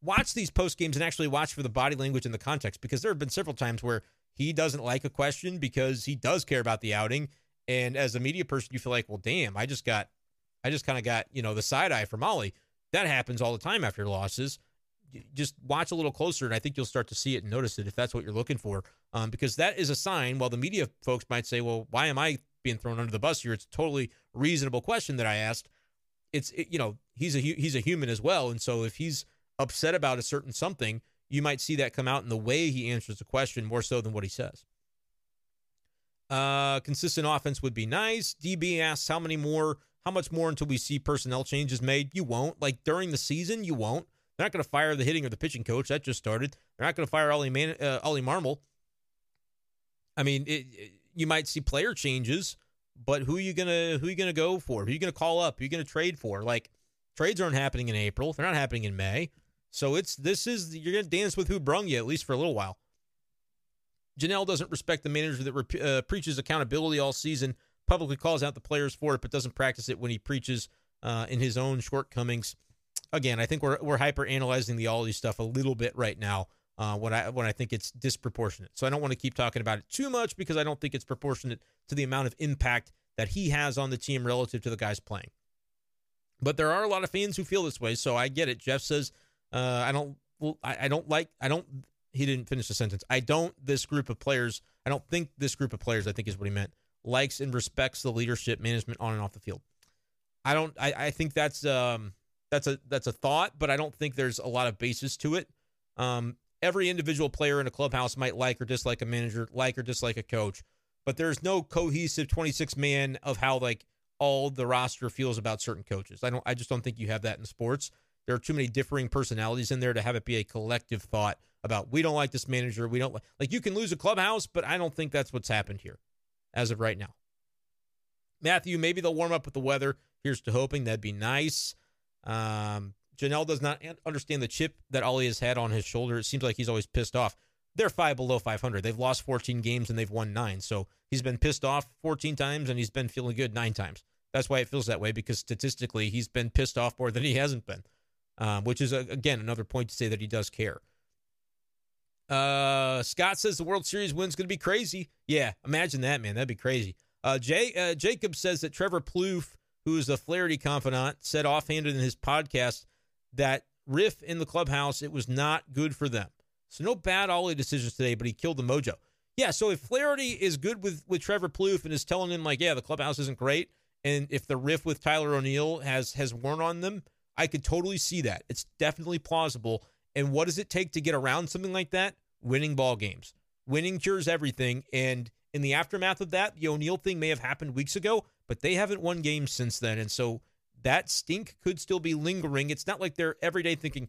watch these post games and actually watch for the body language and the context because there have been several times where he doesn't like a question because he does care about the outing. And as a media person, you feel like, well, damn, I just got, I just kind of got, you know, the side eye from Ollie. That happens all the time after losses. Just watch a little closer, and I think you'll start to see it and notice it if that's what you're looking for. Um, because that is a sign. While the media folks might say, well, why am I being thrown under the bus here? It's a totally reasonable question that I asked. It's, it, you know, he's a he's a human as well, and so if he's upset about a certain something, you might see that come out in the way he answers the question more so than what he says. Uh, consistent offense would be nice. DB asks how many more, how much more until we see personnel changes made. You won't. Like during the season, you won't. They're not going to fire the hitting or the pitching coach. That just started. They're not going to fire Ollie, Man- uh, Ollie. I mean, it, it, you might see player changes, but who are you gonna who are you gonna go for? Who are you gonna call up? Who are you gonna trade for? Like trades aren't happening in April. They're not happening in May. So it's this is you're gonna dance with who brung you at least for a little while. Janelle doesn't respect the manager that uh, preaches accountability all season, publicly calls out the players for it, but doesn't practice it when he preaches uh, in his own shortcomings. Again, I think we're we're hyper analyzing the Ollie stuff a little bit right now. Uh, when I when I think it's disproportionate, so I don't want to keep talking about it too much because I don't think it's proportionate to the amount of impact that he has on the team relative to the guys playing. But there are a lot of fans who feel this way, so I get it. Jeff says uh, I don't. I, I don't like. I don't. He didn't finish the sentence. I don't. This group of players. I don't think this group of players. I think is what he meant. Likes and respects the leadership management on and off the field. I don't. I, I think that's um that's a that's a thought, but I don't think there's a lot of basis to it. Um, every individual player in a clubhouse might like or dislike a manager, like or dislike a coach, but there's no cohesive 26 man of how like all the roster feels about certain coaches. I don't. I just don't think you have that in sports. There are too many differing personalities in there to have it be a collective thought about we don't like this manager. We don't like like you can lose a clubhouse, but I don't think that's what's happened here as of right now. Matthew, maybe they'll warm up with the weather. Here's to hoping that'd be nice. Um, Janelle does not understand the chip that Ollie has had on his shoulder. It seems like he's always pissed off. They're five below 500. They've lost 14 games and they've won nine. So he's been pissed off 14 times and he's been feeling good nine times. That's why it feels that way because statistically he's been pissed off more than he hasn't been um, which is, again, another point to say that he does care. Uh, Scott says the World Series win's going to be crazy. Yeah, imagine that, man. That'd be crazy. Uh, Jay uh, Jacob says that Trevor Plouffe, who is the Flaherty confidant, said offhanded in his podcast that riff in the clubhouse it was not good for them. So no bad Ollie decisions today, but he killed the mojo. Yeah, so if Flaherty is good with with Trevor Plouffe and is telling him like, yeah, the clubhouse isn't great, and if the riff with Tyler O'Neill has has worn on them, I could totally see that. It's definitely plausible. And what does it take to get around something like that? Winning ball games. Winning cures everything. And in the aftermath of that, the O'Neill thing may have happened weeks ago, but they haven't won games since then. And so that stink could still be lingering. It's not like they're every day thinking,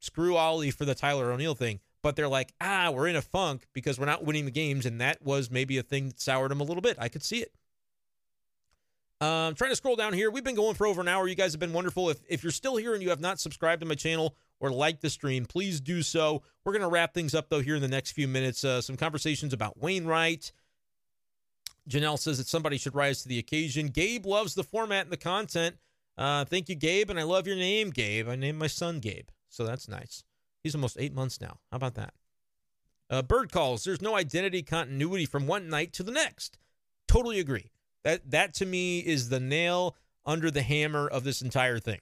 screw Ollie for the Tyler O'Neill thing but they're like, ah, we're in a funk because we're not winning the games. And that was maybe a thing that soured them a little bit. I could see it. Um, trying to scroll down here. We've been going for over an hour. You guys have been wonderful. If, if you're still here and you have not subscribed to my channel or like the stream, please do so. We're going to wrap things up, though, here in the next few minutes. Uh, some conversations about Wainwright. Janelle says that somebody should rise to the occasion. Gabe loves the format and the content. Uh, thank you, Gabe. And I love your name, Gabe. I named my son Gabe. So that's nice. He's almost eight months now. How about that? Uh, Bird calls. There's no identity continuity from one night to the next. Totally agree. That that to me is the nail under the hammer of this entire thing.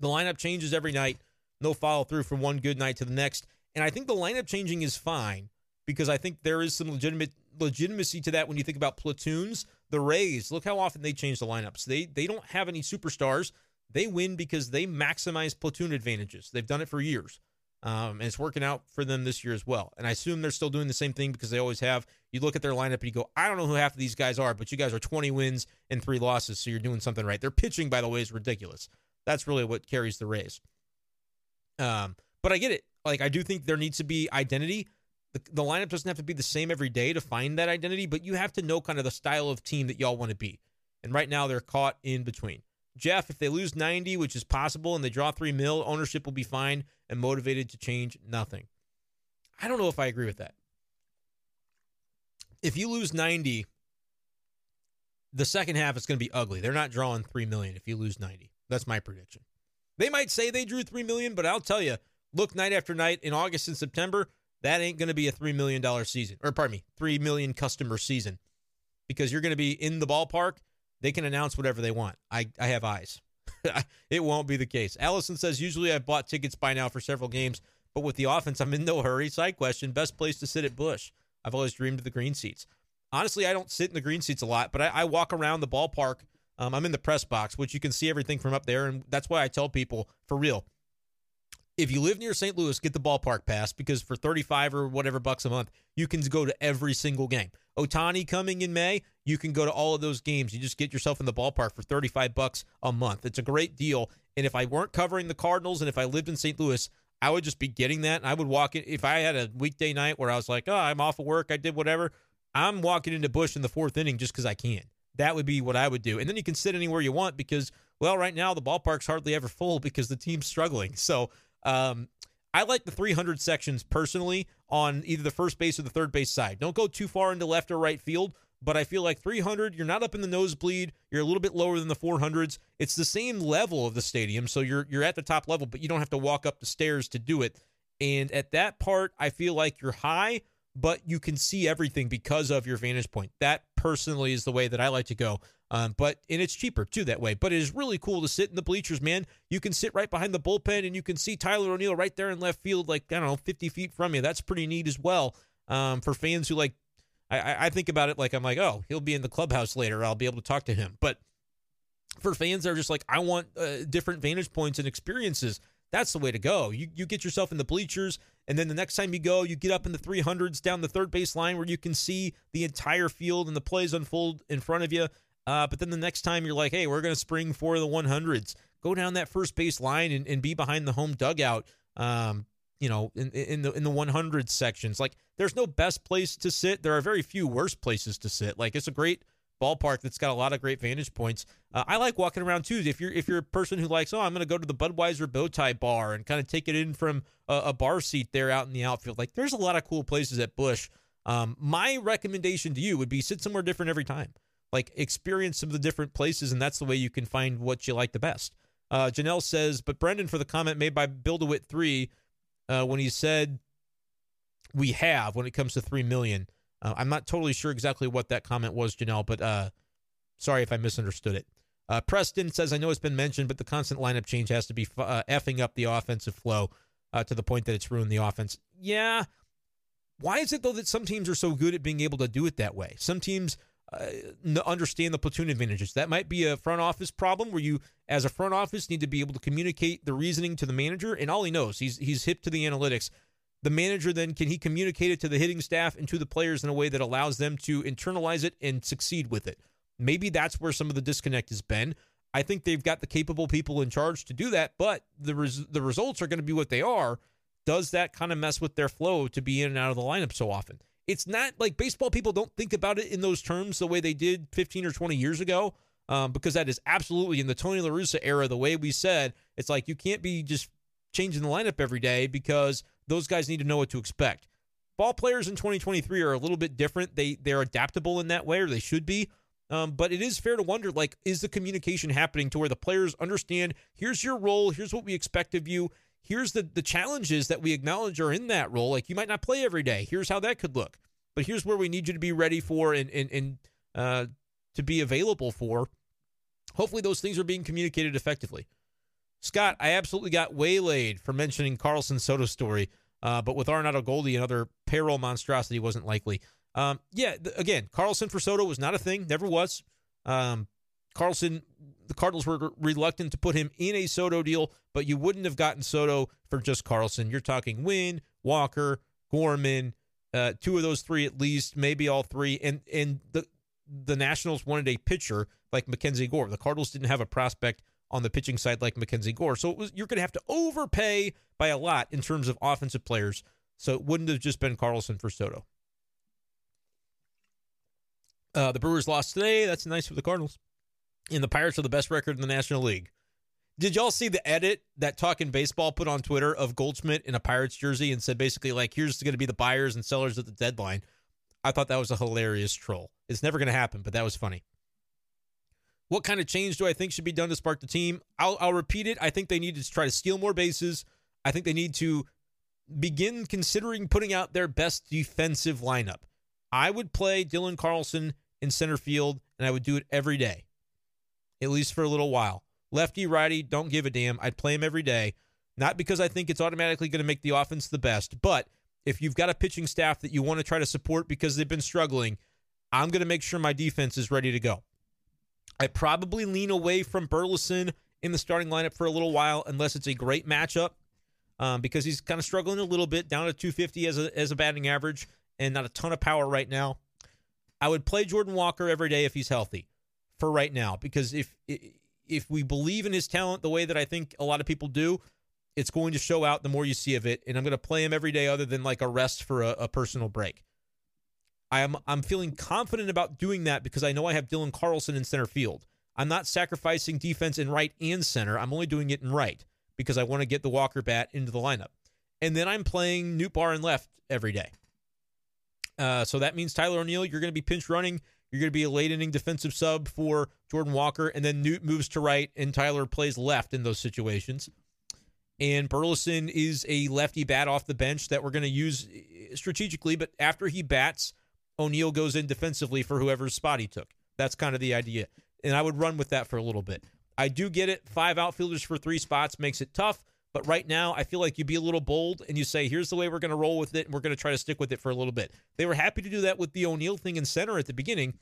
The lineup changes every night. No follow through from one good night to the next. And I think the lineup changing is fine because I think there is some legitimate legitimacy to that when you think about platoons. The Rays, look how often they change the lineups. They they don't have any superstars. They win because they maximize platoon advantages. They've done it for years. Um, and it's working out for them this year as well. And I assume they're still doing the same thing because they always have. You look at their lineup and you go, I don't know who half of these guys are, but you guys are 20 wins and three losses, so you're doing something right. Their pitching, by the way, is ridiculous. That's really what carries the Rays. Um, but I get it. Like I do think there needs to be identity. The, the lineup doesn't have to be the same every day to find that identity, but you have to know kind of the style of team that y'all want to be. And right now they're caught in between. Jeff, if they lose 90, which is possible, and they draw three mil, ownership will be fine and motivated to change nothing. I don't know if I agree with that. If you lose 90, the second half is going to be ugly. They're not drawing 3 million if you lose 90. That's my prediction. They might say they drew 3 million, but I'll tell you, look night after night in August and September, that ain't going to be a $3 million season. Or pardon me, 3 million customer season. Because you're going to be in the ballpark they can announce whatever they want. I, I have eyes. it won't be the case. Allison says, usually I've bought tickets by now for several games, but with the offense, I'm in no hurry. Side question best place to sit at Busch? I've always dreamed of the green seats. Honestly, I don't sit in the green seats a lot, but I, I walk around the ballpark. Um, I'm in the press box, which you can see everything from up there. And that's why I tell people, for real, if you live near St. Louis, get the ballpark pass because for 35 or whatever bucks a month, you can go to every single game. Ohtani coming in May, you can go to all of those games. You just get yourself in the ballpark for 35 bucks a month. It's a great deal. And if I weren't covering the Cardinals and if I lived in St. Louis, I would just be getting that. And I would walk in if I had a weekday night where I was like, oh, I'm off of work, I did whatever. I'm walking into Busch in the fourth inning just because I can. That would be what I would do. And then you can sit anywhere you want because, well, right now the ballpark's hardly ever full because the team's struggling. So um, I like the 300 sections personally on either the first base or the third base side. Don't go too far into left or right field, but I feel like 300, you're not up in the nosebleed. You're a little bit lower than the 400s. It's the same level of the stadium, so you're you're at the top level, but you don't have to walk up the stairs to do it. And at that part, I feel like you're high, but you can see everything because of your vantage point. That personally is the way that I like to go. Um, but and it's cheaper too that way. But it is really cool to sit in the bleachers, man. You can sit right behind the bullpen and you can see Tyler O'Neill right there in left field, like I don't know, 50 feet from you. That's pretty neat as well. Um, for fans who like, I, I think about it like I'm like, oh, he'll be in the clubhouse later. I'll be able to talk to him. But for fans that are just like, I want uh, different vantage points and experiences. That's the way to go. You you get yourself in the bleachers, and then the next time you go, you get up in the 300s down the third base line where you can see the entire field and the plays unfold in front of you. Uh, but then the next time you're like, hey, we're going to spring for the 100s, go down that first base line and, and be behind the home dugout. Um, you know, in, in the in the 100 sections, like there's no best place to sit. There are very few worst places to sit. Like it's a great ballpark that's got a lot of great vantage points. Uh, I like walking around too. If you're if you're a person who likes, oh, I'm going to go to the Budweiser bow tie bar and kind of take it in from a, a, bar seat there out in the outfield. Like there's a lot of cool places at Busch. Um, my recommendation to you would be sit somewhere different every time like experience some of the different places, and that's the way you can find what you like the best. Uh, Janelle says, but Brendan for the comment made by Build a Wit three uh, when he said we have when it comes to three million. Uh, I'm not totally sure exactly what that comment was, Janelle, but uh, sorry if I misunderstood it. Uh, Preston says, I know it's been mentioned, but the constant lineup change has to be uh, effing up the offensive flow uh, to the point that it's ruined the offense. Yeah. Why is it, though, that some teams are so good at being able to do it that way? Some teams uh, understand the platoon advantages. That might be a front office problem where you, as a front office, need to be able to communicate the reasoning to the manager, and all he knows, he's he's hip to the analytics. The manager then can he communicate it to the hitting staff and to the players in a way that allows them to internalize it and succeed with it. Maybe that's where some of the disconnect has been. I think they've got the capable people in charge to do that, but the res- the results are going to be what they are. Does that kind of mess with their flow to be in and out of the lineup so often? It's not like baseball people don't think about it in those terms the way they did 15 or 20 years ago, um, because that is absolutely in the Tony La Russa era. The way we said it's like you can't be just changing the lineup every day because those guys need to know what to expect. Ball players in 2023 are a little bit different. They they're adaptable in that way, or they should be. Um, but it is fair to wonder, like, is the communication happening to where the players understand? Here's your role. Here's what we expect of you. Here's the the challenges that we acknowledge are in that role. Like, you might not play every day. Here's how that could look. But here's where we need you to be ready for and and and uh, to be available for. Hopefully, those things are being communicated effectively. Scott, I absolutely got waylaid for mentioning Carlson Soto story, uh, but with Arenado Goldie, another payroll monstrosity wasn't likely. Um, yeah, th- again, Carlson for Soto was not a thing, never was. Um, Carlson, the Cardinals were reluctant to put him in a Soto deal, but you wouldn't have gotten Soto for just Carlson. You're talking Winn, Walker, Gorman, uh, two of those three at least, maybe all three, and and the the Nationals wanted a pitcher like Mackenzie Gore. The Cardinals didn't have a prospect on the pitching side like Mackenzie Gore, so was you're going to have to overpay by a lot in terms of offensive players. So it wouldn't have just been Carlson for Soto. Uh, the Brewers lost today. That's nice for the Cardinals. And the Pirates are the best record in the National League. Did y'all see the edit that Talking Baseball put on Twitter of Goldschmidt in a Pirates jersey and said basically like, here's going to be the buyers and sellers at the deadline? I thought that was a hilarious troll. It's never going to happen, but that was funny. What kind of change do I think should be done to spark the team? I'll, I'll repeat it. I think they need to try to steal more bases. I think they need to begin considering putting out their best defensive lineup. I would play Dylan Carlson in center field, and I would do it every day, at least for a little while. Lefty, righty, don't give a damn. I'd play him every day, not because I think it's automatically going to make the offense the best, but if you've got a pitching staff that you want to try to support because they've been struggling, I'm going to make sure my defense is ready to go. I probably lean away from Burleson in the starting lineup for a little while, unless it's a great matchup, um, because he's kind of struggling a little bit, down to 250 as a as a batting average, and not a ton of power right now. I would play Jordan Walker every day if he's healthy for right now because if if we believe in his talent the way that I think a lot of people do, it's going to show out the more you see of it. And I'm going to play him every day other than like a rest for a, a personal break. I am I'm feeling confident about doing that because I know I have Dylan Carlson in center field. I'm not sacrificing defense in right and center. I'm only doing it in right because I want to get the Walker bat into the lineup. And then I'm playing Nootbaar and left every day. Uh, so that means Tyler O'Neill, you're going to be pinch running. You're going to be a late inning defensive sub for Jordan Walker, and then Newt moves to right, and Tyler plays left in those situations. And Burleson is a lefty bat off the bench that we're going to use uh, strategically, but after he bats, O'Neill goes in defensively for whoever's spot he took. That's kind of the idea. And I would run with that for a little bit. I do get it. Five outfielders for three spots makes it tough. But right now, I feel like you'd be a little bold and you say, here's the way we're going to roll with it, and we're going to try to stick with it for a little bit. They were happy to do that with the O'Neill thing in center at the beginning.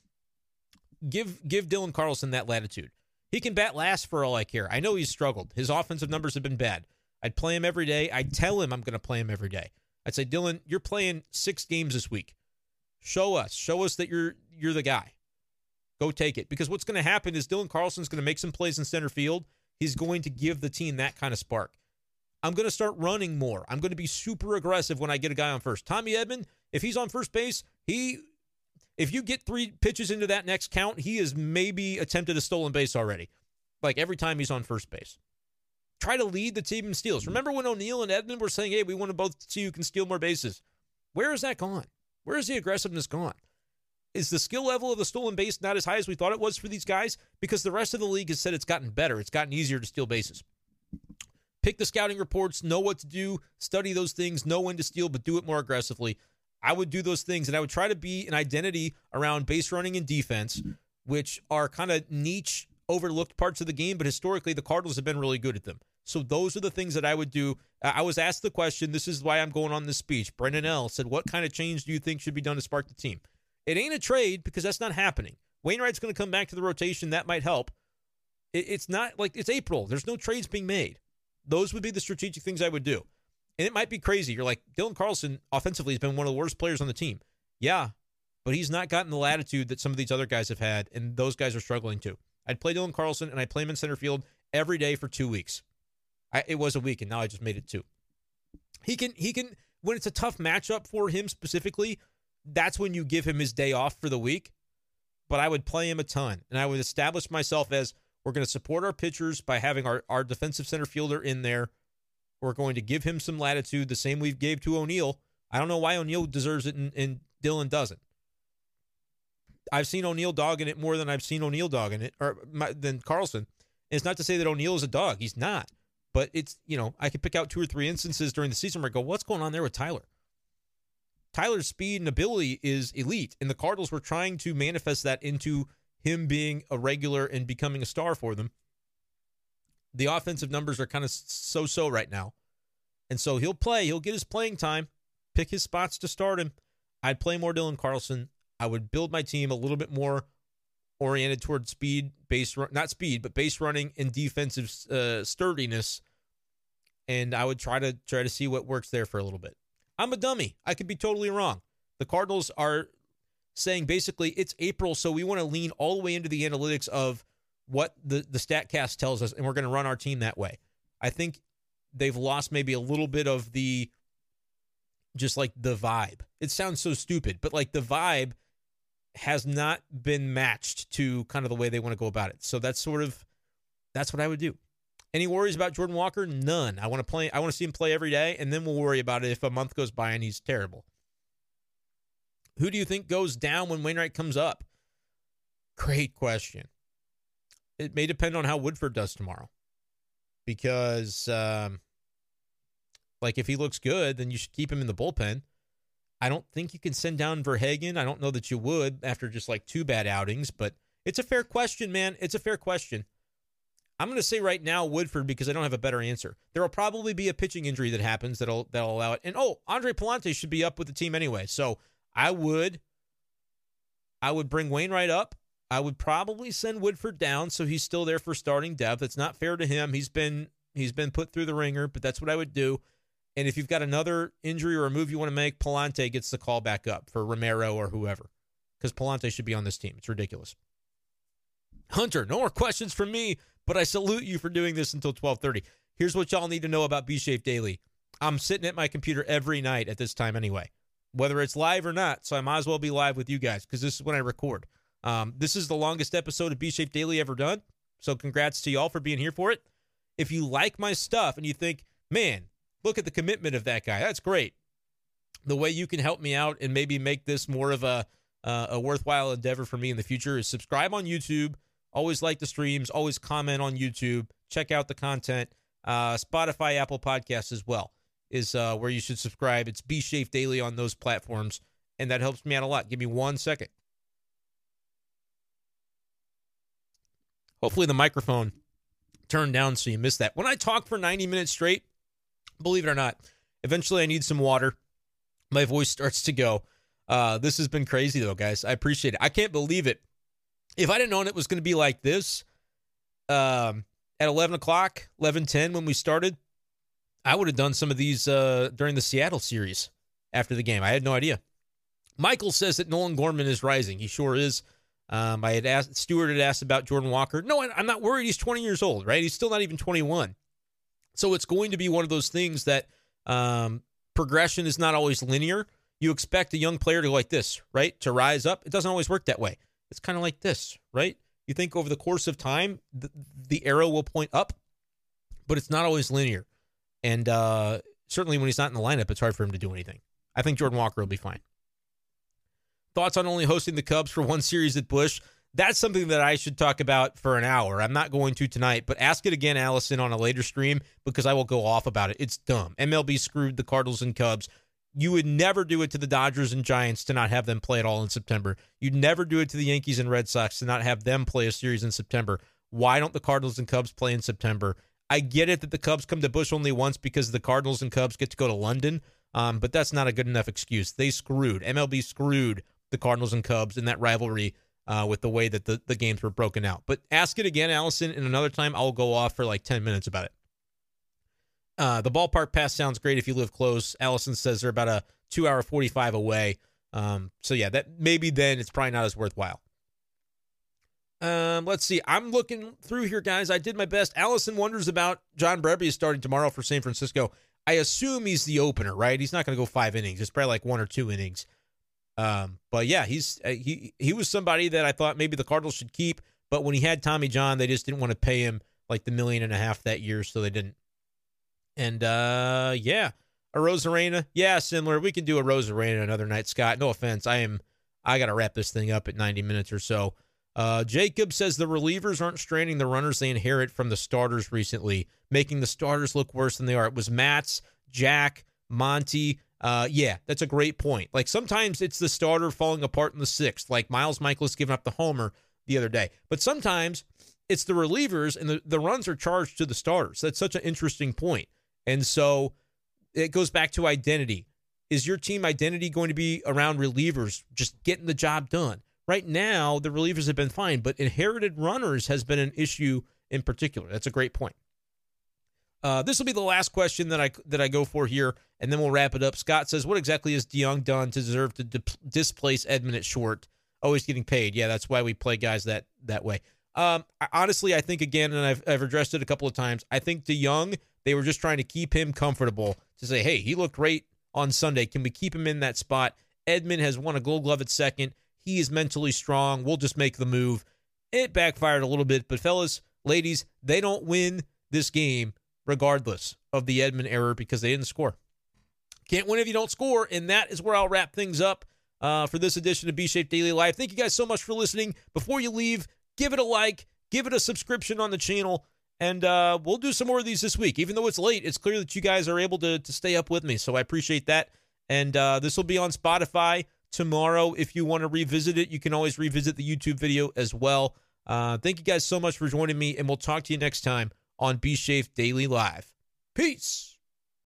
Give give Dylan Carlson that latitude. He can bat last for all I care. I know he's struggled. His offensive numbers have been bad. I'd play him every day. I'd tell him I'm going to play him every day. I'd say, Dylan, you're playing six games this week. Show us. Show us that you're you're the guy. Go take it. Because what's going to happen is Dylan Carlson's going to make some plays in center field. He's going to give the team that kind of spark. I'm going to start running more. I'm going to be super aggressive when I get a guy on first. Tommy Edman, if he's on first base, he if you get three pitches into that next count, he has maybe attempted a stolen base already. Like every time he's on first base. Try to lead the team in steals. Remember when O'Neill and Edman were saying, "Hey, we want to both see who can steal more bases." Where is that gone? Where is the aggressiveness gone? Is the skill level of the stolen base not as high as we thought it was for these guys? Because the rest of the league has said it's gotten better. It's gotten easier to steal bases. pick the scouting reports, know what to do, study those things, know when to steal, but do it more aggressively. I would do those things and I would try to be an identity around base running and defense, which are kind of niche, overlooked parts of the game, but historically the Cardinals have been really good at them. So those are the things that I would do. I was asked the question. This is why I'm going on this speech. Brendan L said, "What kind of change do you think should be done to spark the team?" It ain't a trade because that's not happening. Wainwright's going to come back to the rotation. That might help. It's not like it's April. There's no trades being made. Those would be the strategic things I would do. And it might be crazy. You're like, Dylan Carlson offensively has been one of the worst players on the team. Yeah, but he's not gotten the latitude that some of these other guys have had, and those guys are struggling too. I'd play Dylan Carlson and I'd play him in center field every day for two weeks. I, it was a week, and now I just made it two. He can he can when it's a tough matchup for him specifically, that's when you give him his day off for the week. But I would play him a ton, and I would establish myself as we're going to support our pitchers by having our, our defensive center fielder in there. We're going to give him some latitude, the same we gave to O'Neill. I don't know why O'Neill deserves it and, and Dylan doesn't. I've seen O'Neill dogging it more than I've seen O'Neill dogging it, or my, than Carlson. And it's not to say that O'Neill is a dog; he's not. But it's you know I could pick out two or three instances during the season where I go, what's going on there with Tyler? Tyler's speed and ability is elite, and the Cardinals were trying to manifest that into him being a regular and becoming a star for them. The offensive numbers are kind of so so right now. And so he'll play, he'll get his playing time, pick his spots to start him. I'd play more Dylan Carlson. I would build my team a little bit more oriented toward speed, base run, not speed, but base running and defensive uh, sturdiness. And I would try to try to see what works there for a little bit. I'm a dummy. I could be totally wrong. The Cardinals are saying basically it's April, so we want to lean all the way into the analytics of what the the Statcast tells us, and we're going to run our team that way. I think they've lost maybe a little bit of the just like the vibe. It sounds so stupid, but like the vibe has not been matched to kind of the way they want to go about it. So that's sort of that's what I would do. Any worries about Jordan Walker? None. I want to play I want to see him play every day and then we'll worry about it if a month goes by and he's terrible. Who do you think goes down when Wainwright comes up? Great question. It may depend on how Woodford does tomorrow. Because um like if he looks good, then you should keep him in the bullpen. I don't think you can send down VerHagen. I don't know that you would after just like two bad outings, but it's a fair question, man. It's a fair question. I'm going to say right now Woodford because I don't have a better answer. There will probably be a pitching injury that happens that'll that'll allow it. And oh, Andre Pallante should be up with the team anyway. So I would I would bring Wainwright up. I would probably send Woodford down so he's still there for starting depth. It's not fair to him. He's been he's been put through the ringer, but that's what I would do. And if you've got another injury or a move you want to make, Pallante gets the call back up for Romero or whoever. Because Pallante should be on this team. It's ridiculous. Hunter, no more questions from me, but I salute you for doing this until 1230. Here's what y'all need to know about B-Shape Daily. I'm sitting at my computer every night at this time anyway, whether it's live or not. So I might as well be live with you guys because this is when I record. Um, this is the longest episode of B-Shape Daily ever done. So congrats to y'all for being here for it. If you like my stuff and you think, man, look at the commitment of that guy. That's great. The way you can help me out and maybe make this more of a uh, a worthwhile endeavor for me in the future is subscribe on YouTube. Always like the streams. Always comment on YouTube. Check out the content. Uh, Spotify, Apple Podcasts as well is uh, where you should subscribe. It's B Shape Daily on those platforms, and that helps me out a lot. Give me one second. Hopefully the microphone turned down so you missed that. When I talk for 90 minutes straight, believe it or not, eventually I need some water. My voice starts to go. Uh, this has been crazy though, guys. I appreciate it. I can't believe it. If I didn't known it was going to be like this, um, at 11 o'clock, 11:10 when we started, I would have done some of these uh, during the Seattle series after the game. I had no idea. Michael says that Nolan Gorman is rising. He sure is. Um, I had asked Stewart had asked about Jordan Walker. No, I'm not worried. He's 20 years old, right? He's still not even 21. So it's going to be one of those things that um, progression is not always linear. You expect a young player to like this, right? To rise up. It doesn't always work that way. It's kind of like this, right? You think over the course of time, the, the arrow will point up, but it's not always linear. And uh, certainly when he's not in the lineup, it's hard for him to do anything. I think Jordan Walker will be fine. Thoughts on only hosting the Cubs for one series at Busch? That's something that I should talk about for an hour. I'm not going to tonight, but ask it again, Allison, on a later stream because I will go off about it. It's dumb. MLB screwed the Cardinals and Cubs. You would never do it to the Dodgers and Giants to not have them play at all in September. You'd never do it to the Yankees and Red Sox to not have them play a series in September. Why don't the Cardinals and Cubs play in September? I get it that the Cubs come to Busch only once because the Cardinals and Cubs get to go to London, um, but that's not a good enough excuse. They screwed MLB screwed the Cardinals and Cubs in that rivalry uh, with the way that the, the games were broken out. But ask it again, Allison, and another time I'll go off for like 10 minutes about it. Uh, the ballpark pass sounds great if you live close. Allison says they're about a two hour 45 away. Um, so yeah, that maybe then it's probably not as worthwhile. Um, let's see. I'm looking through here, guys. I did my best. Allison wonders about John Brebbia starting tomorrow for San Francisco. I assume he's the opener, right? He's not going to go five innings. It's probably like one or two innings. Um, but yeah, he's uh, he he was somebody that I thought maybe the Cardinals should keep. But when he had Tommy John, they just didn't want to pay him like the million and a half that year, so they didn't. And uh, yeah, Arozarena, yeah, similar. We can do Arozarena another night, Scott. No offense, I am. I got to wrap this thing up at 90 minutes or so. Uh, Jacob says the relievers aren't straining the runners they inherit from the starters recently, making the starters look worse than they are. It was Matz, Jack, Monty. Uh, yeah, that's a great point. Like sometimes it's the starter falling apart in the sixth, like Miles Mikolas giving up the homer the other day. But sometimes it's the relievers and the, the runs are charged to the starters. That's such an interesting point. And so it goes back to identity. Is your team identity going to be around relievers just getting the job done? Right now, the relievers have been fine, but inherited runners has been an issue in particular. That's a great point. Uh, this will be the last question that I that I go for here, and then we'll wrap it up. Scott says, "What exactly has DeJong done to deserve to di- displace Edman at short? Always getting paid. Yeah, that's why we play guys that that way. Um, I, honestly, I think again, and I've I've addressed it a couple of times. I think DeJong they were just trying to keep him comfortable to say, hey, he looked great on Sunday. Can we keep him in that spot? Edman has won a Gold Glove at second. He is mentally strong. We'll just make the move. It backfired a little bit, but fellas, ladies, they don't win this game regardless of the Edman error because they didn't score. Can't win if you don't score, and that is where I'll wrap things up uh, for this edition of B Shape Daily Life. Thank you guys so much for listening. Before you leave, give it a like, give it a subscription on the channel, and uh, we'll do some more of these this week. Even though it's late, it's clear that you guys are able to, to stay up with me, so I appreciate that. And uh, this will be on Spotify tomorrow. If you want to revisit it, you can always revisit the YouTube video as well. Uh, thank you guys so much for joining me, and we'll talk to you next time on B Shape Daily Live. Peace.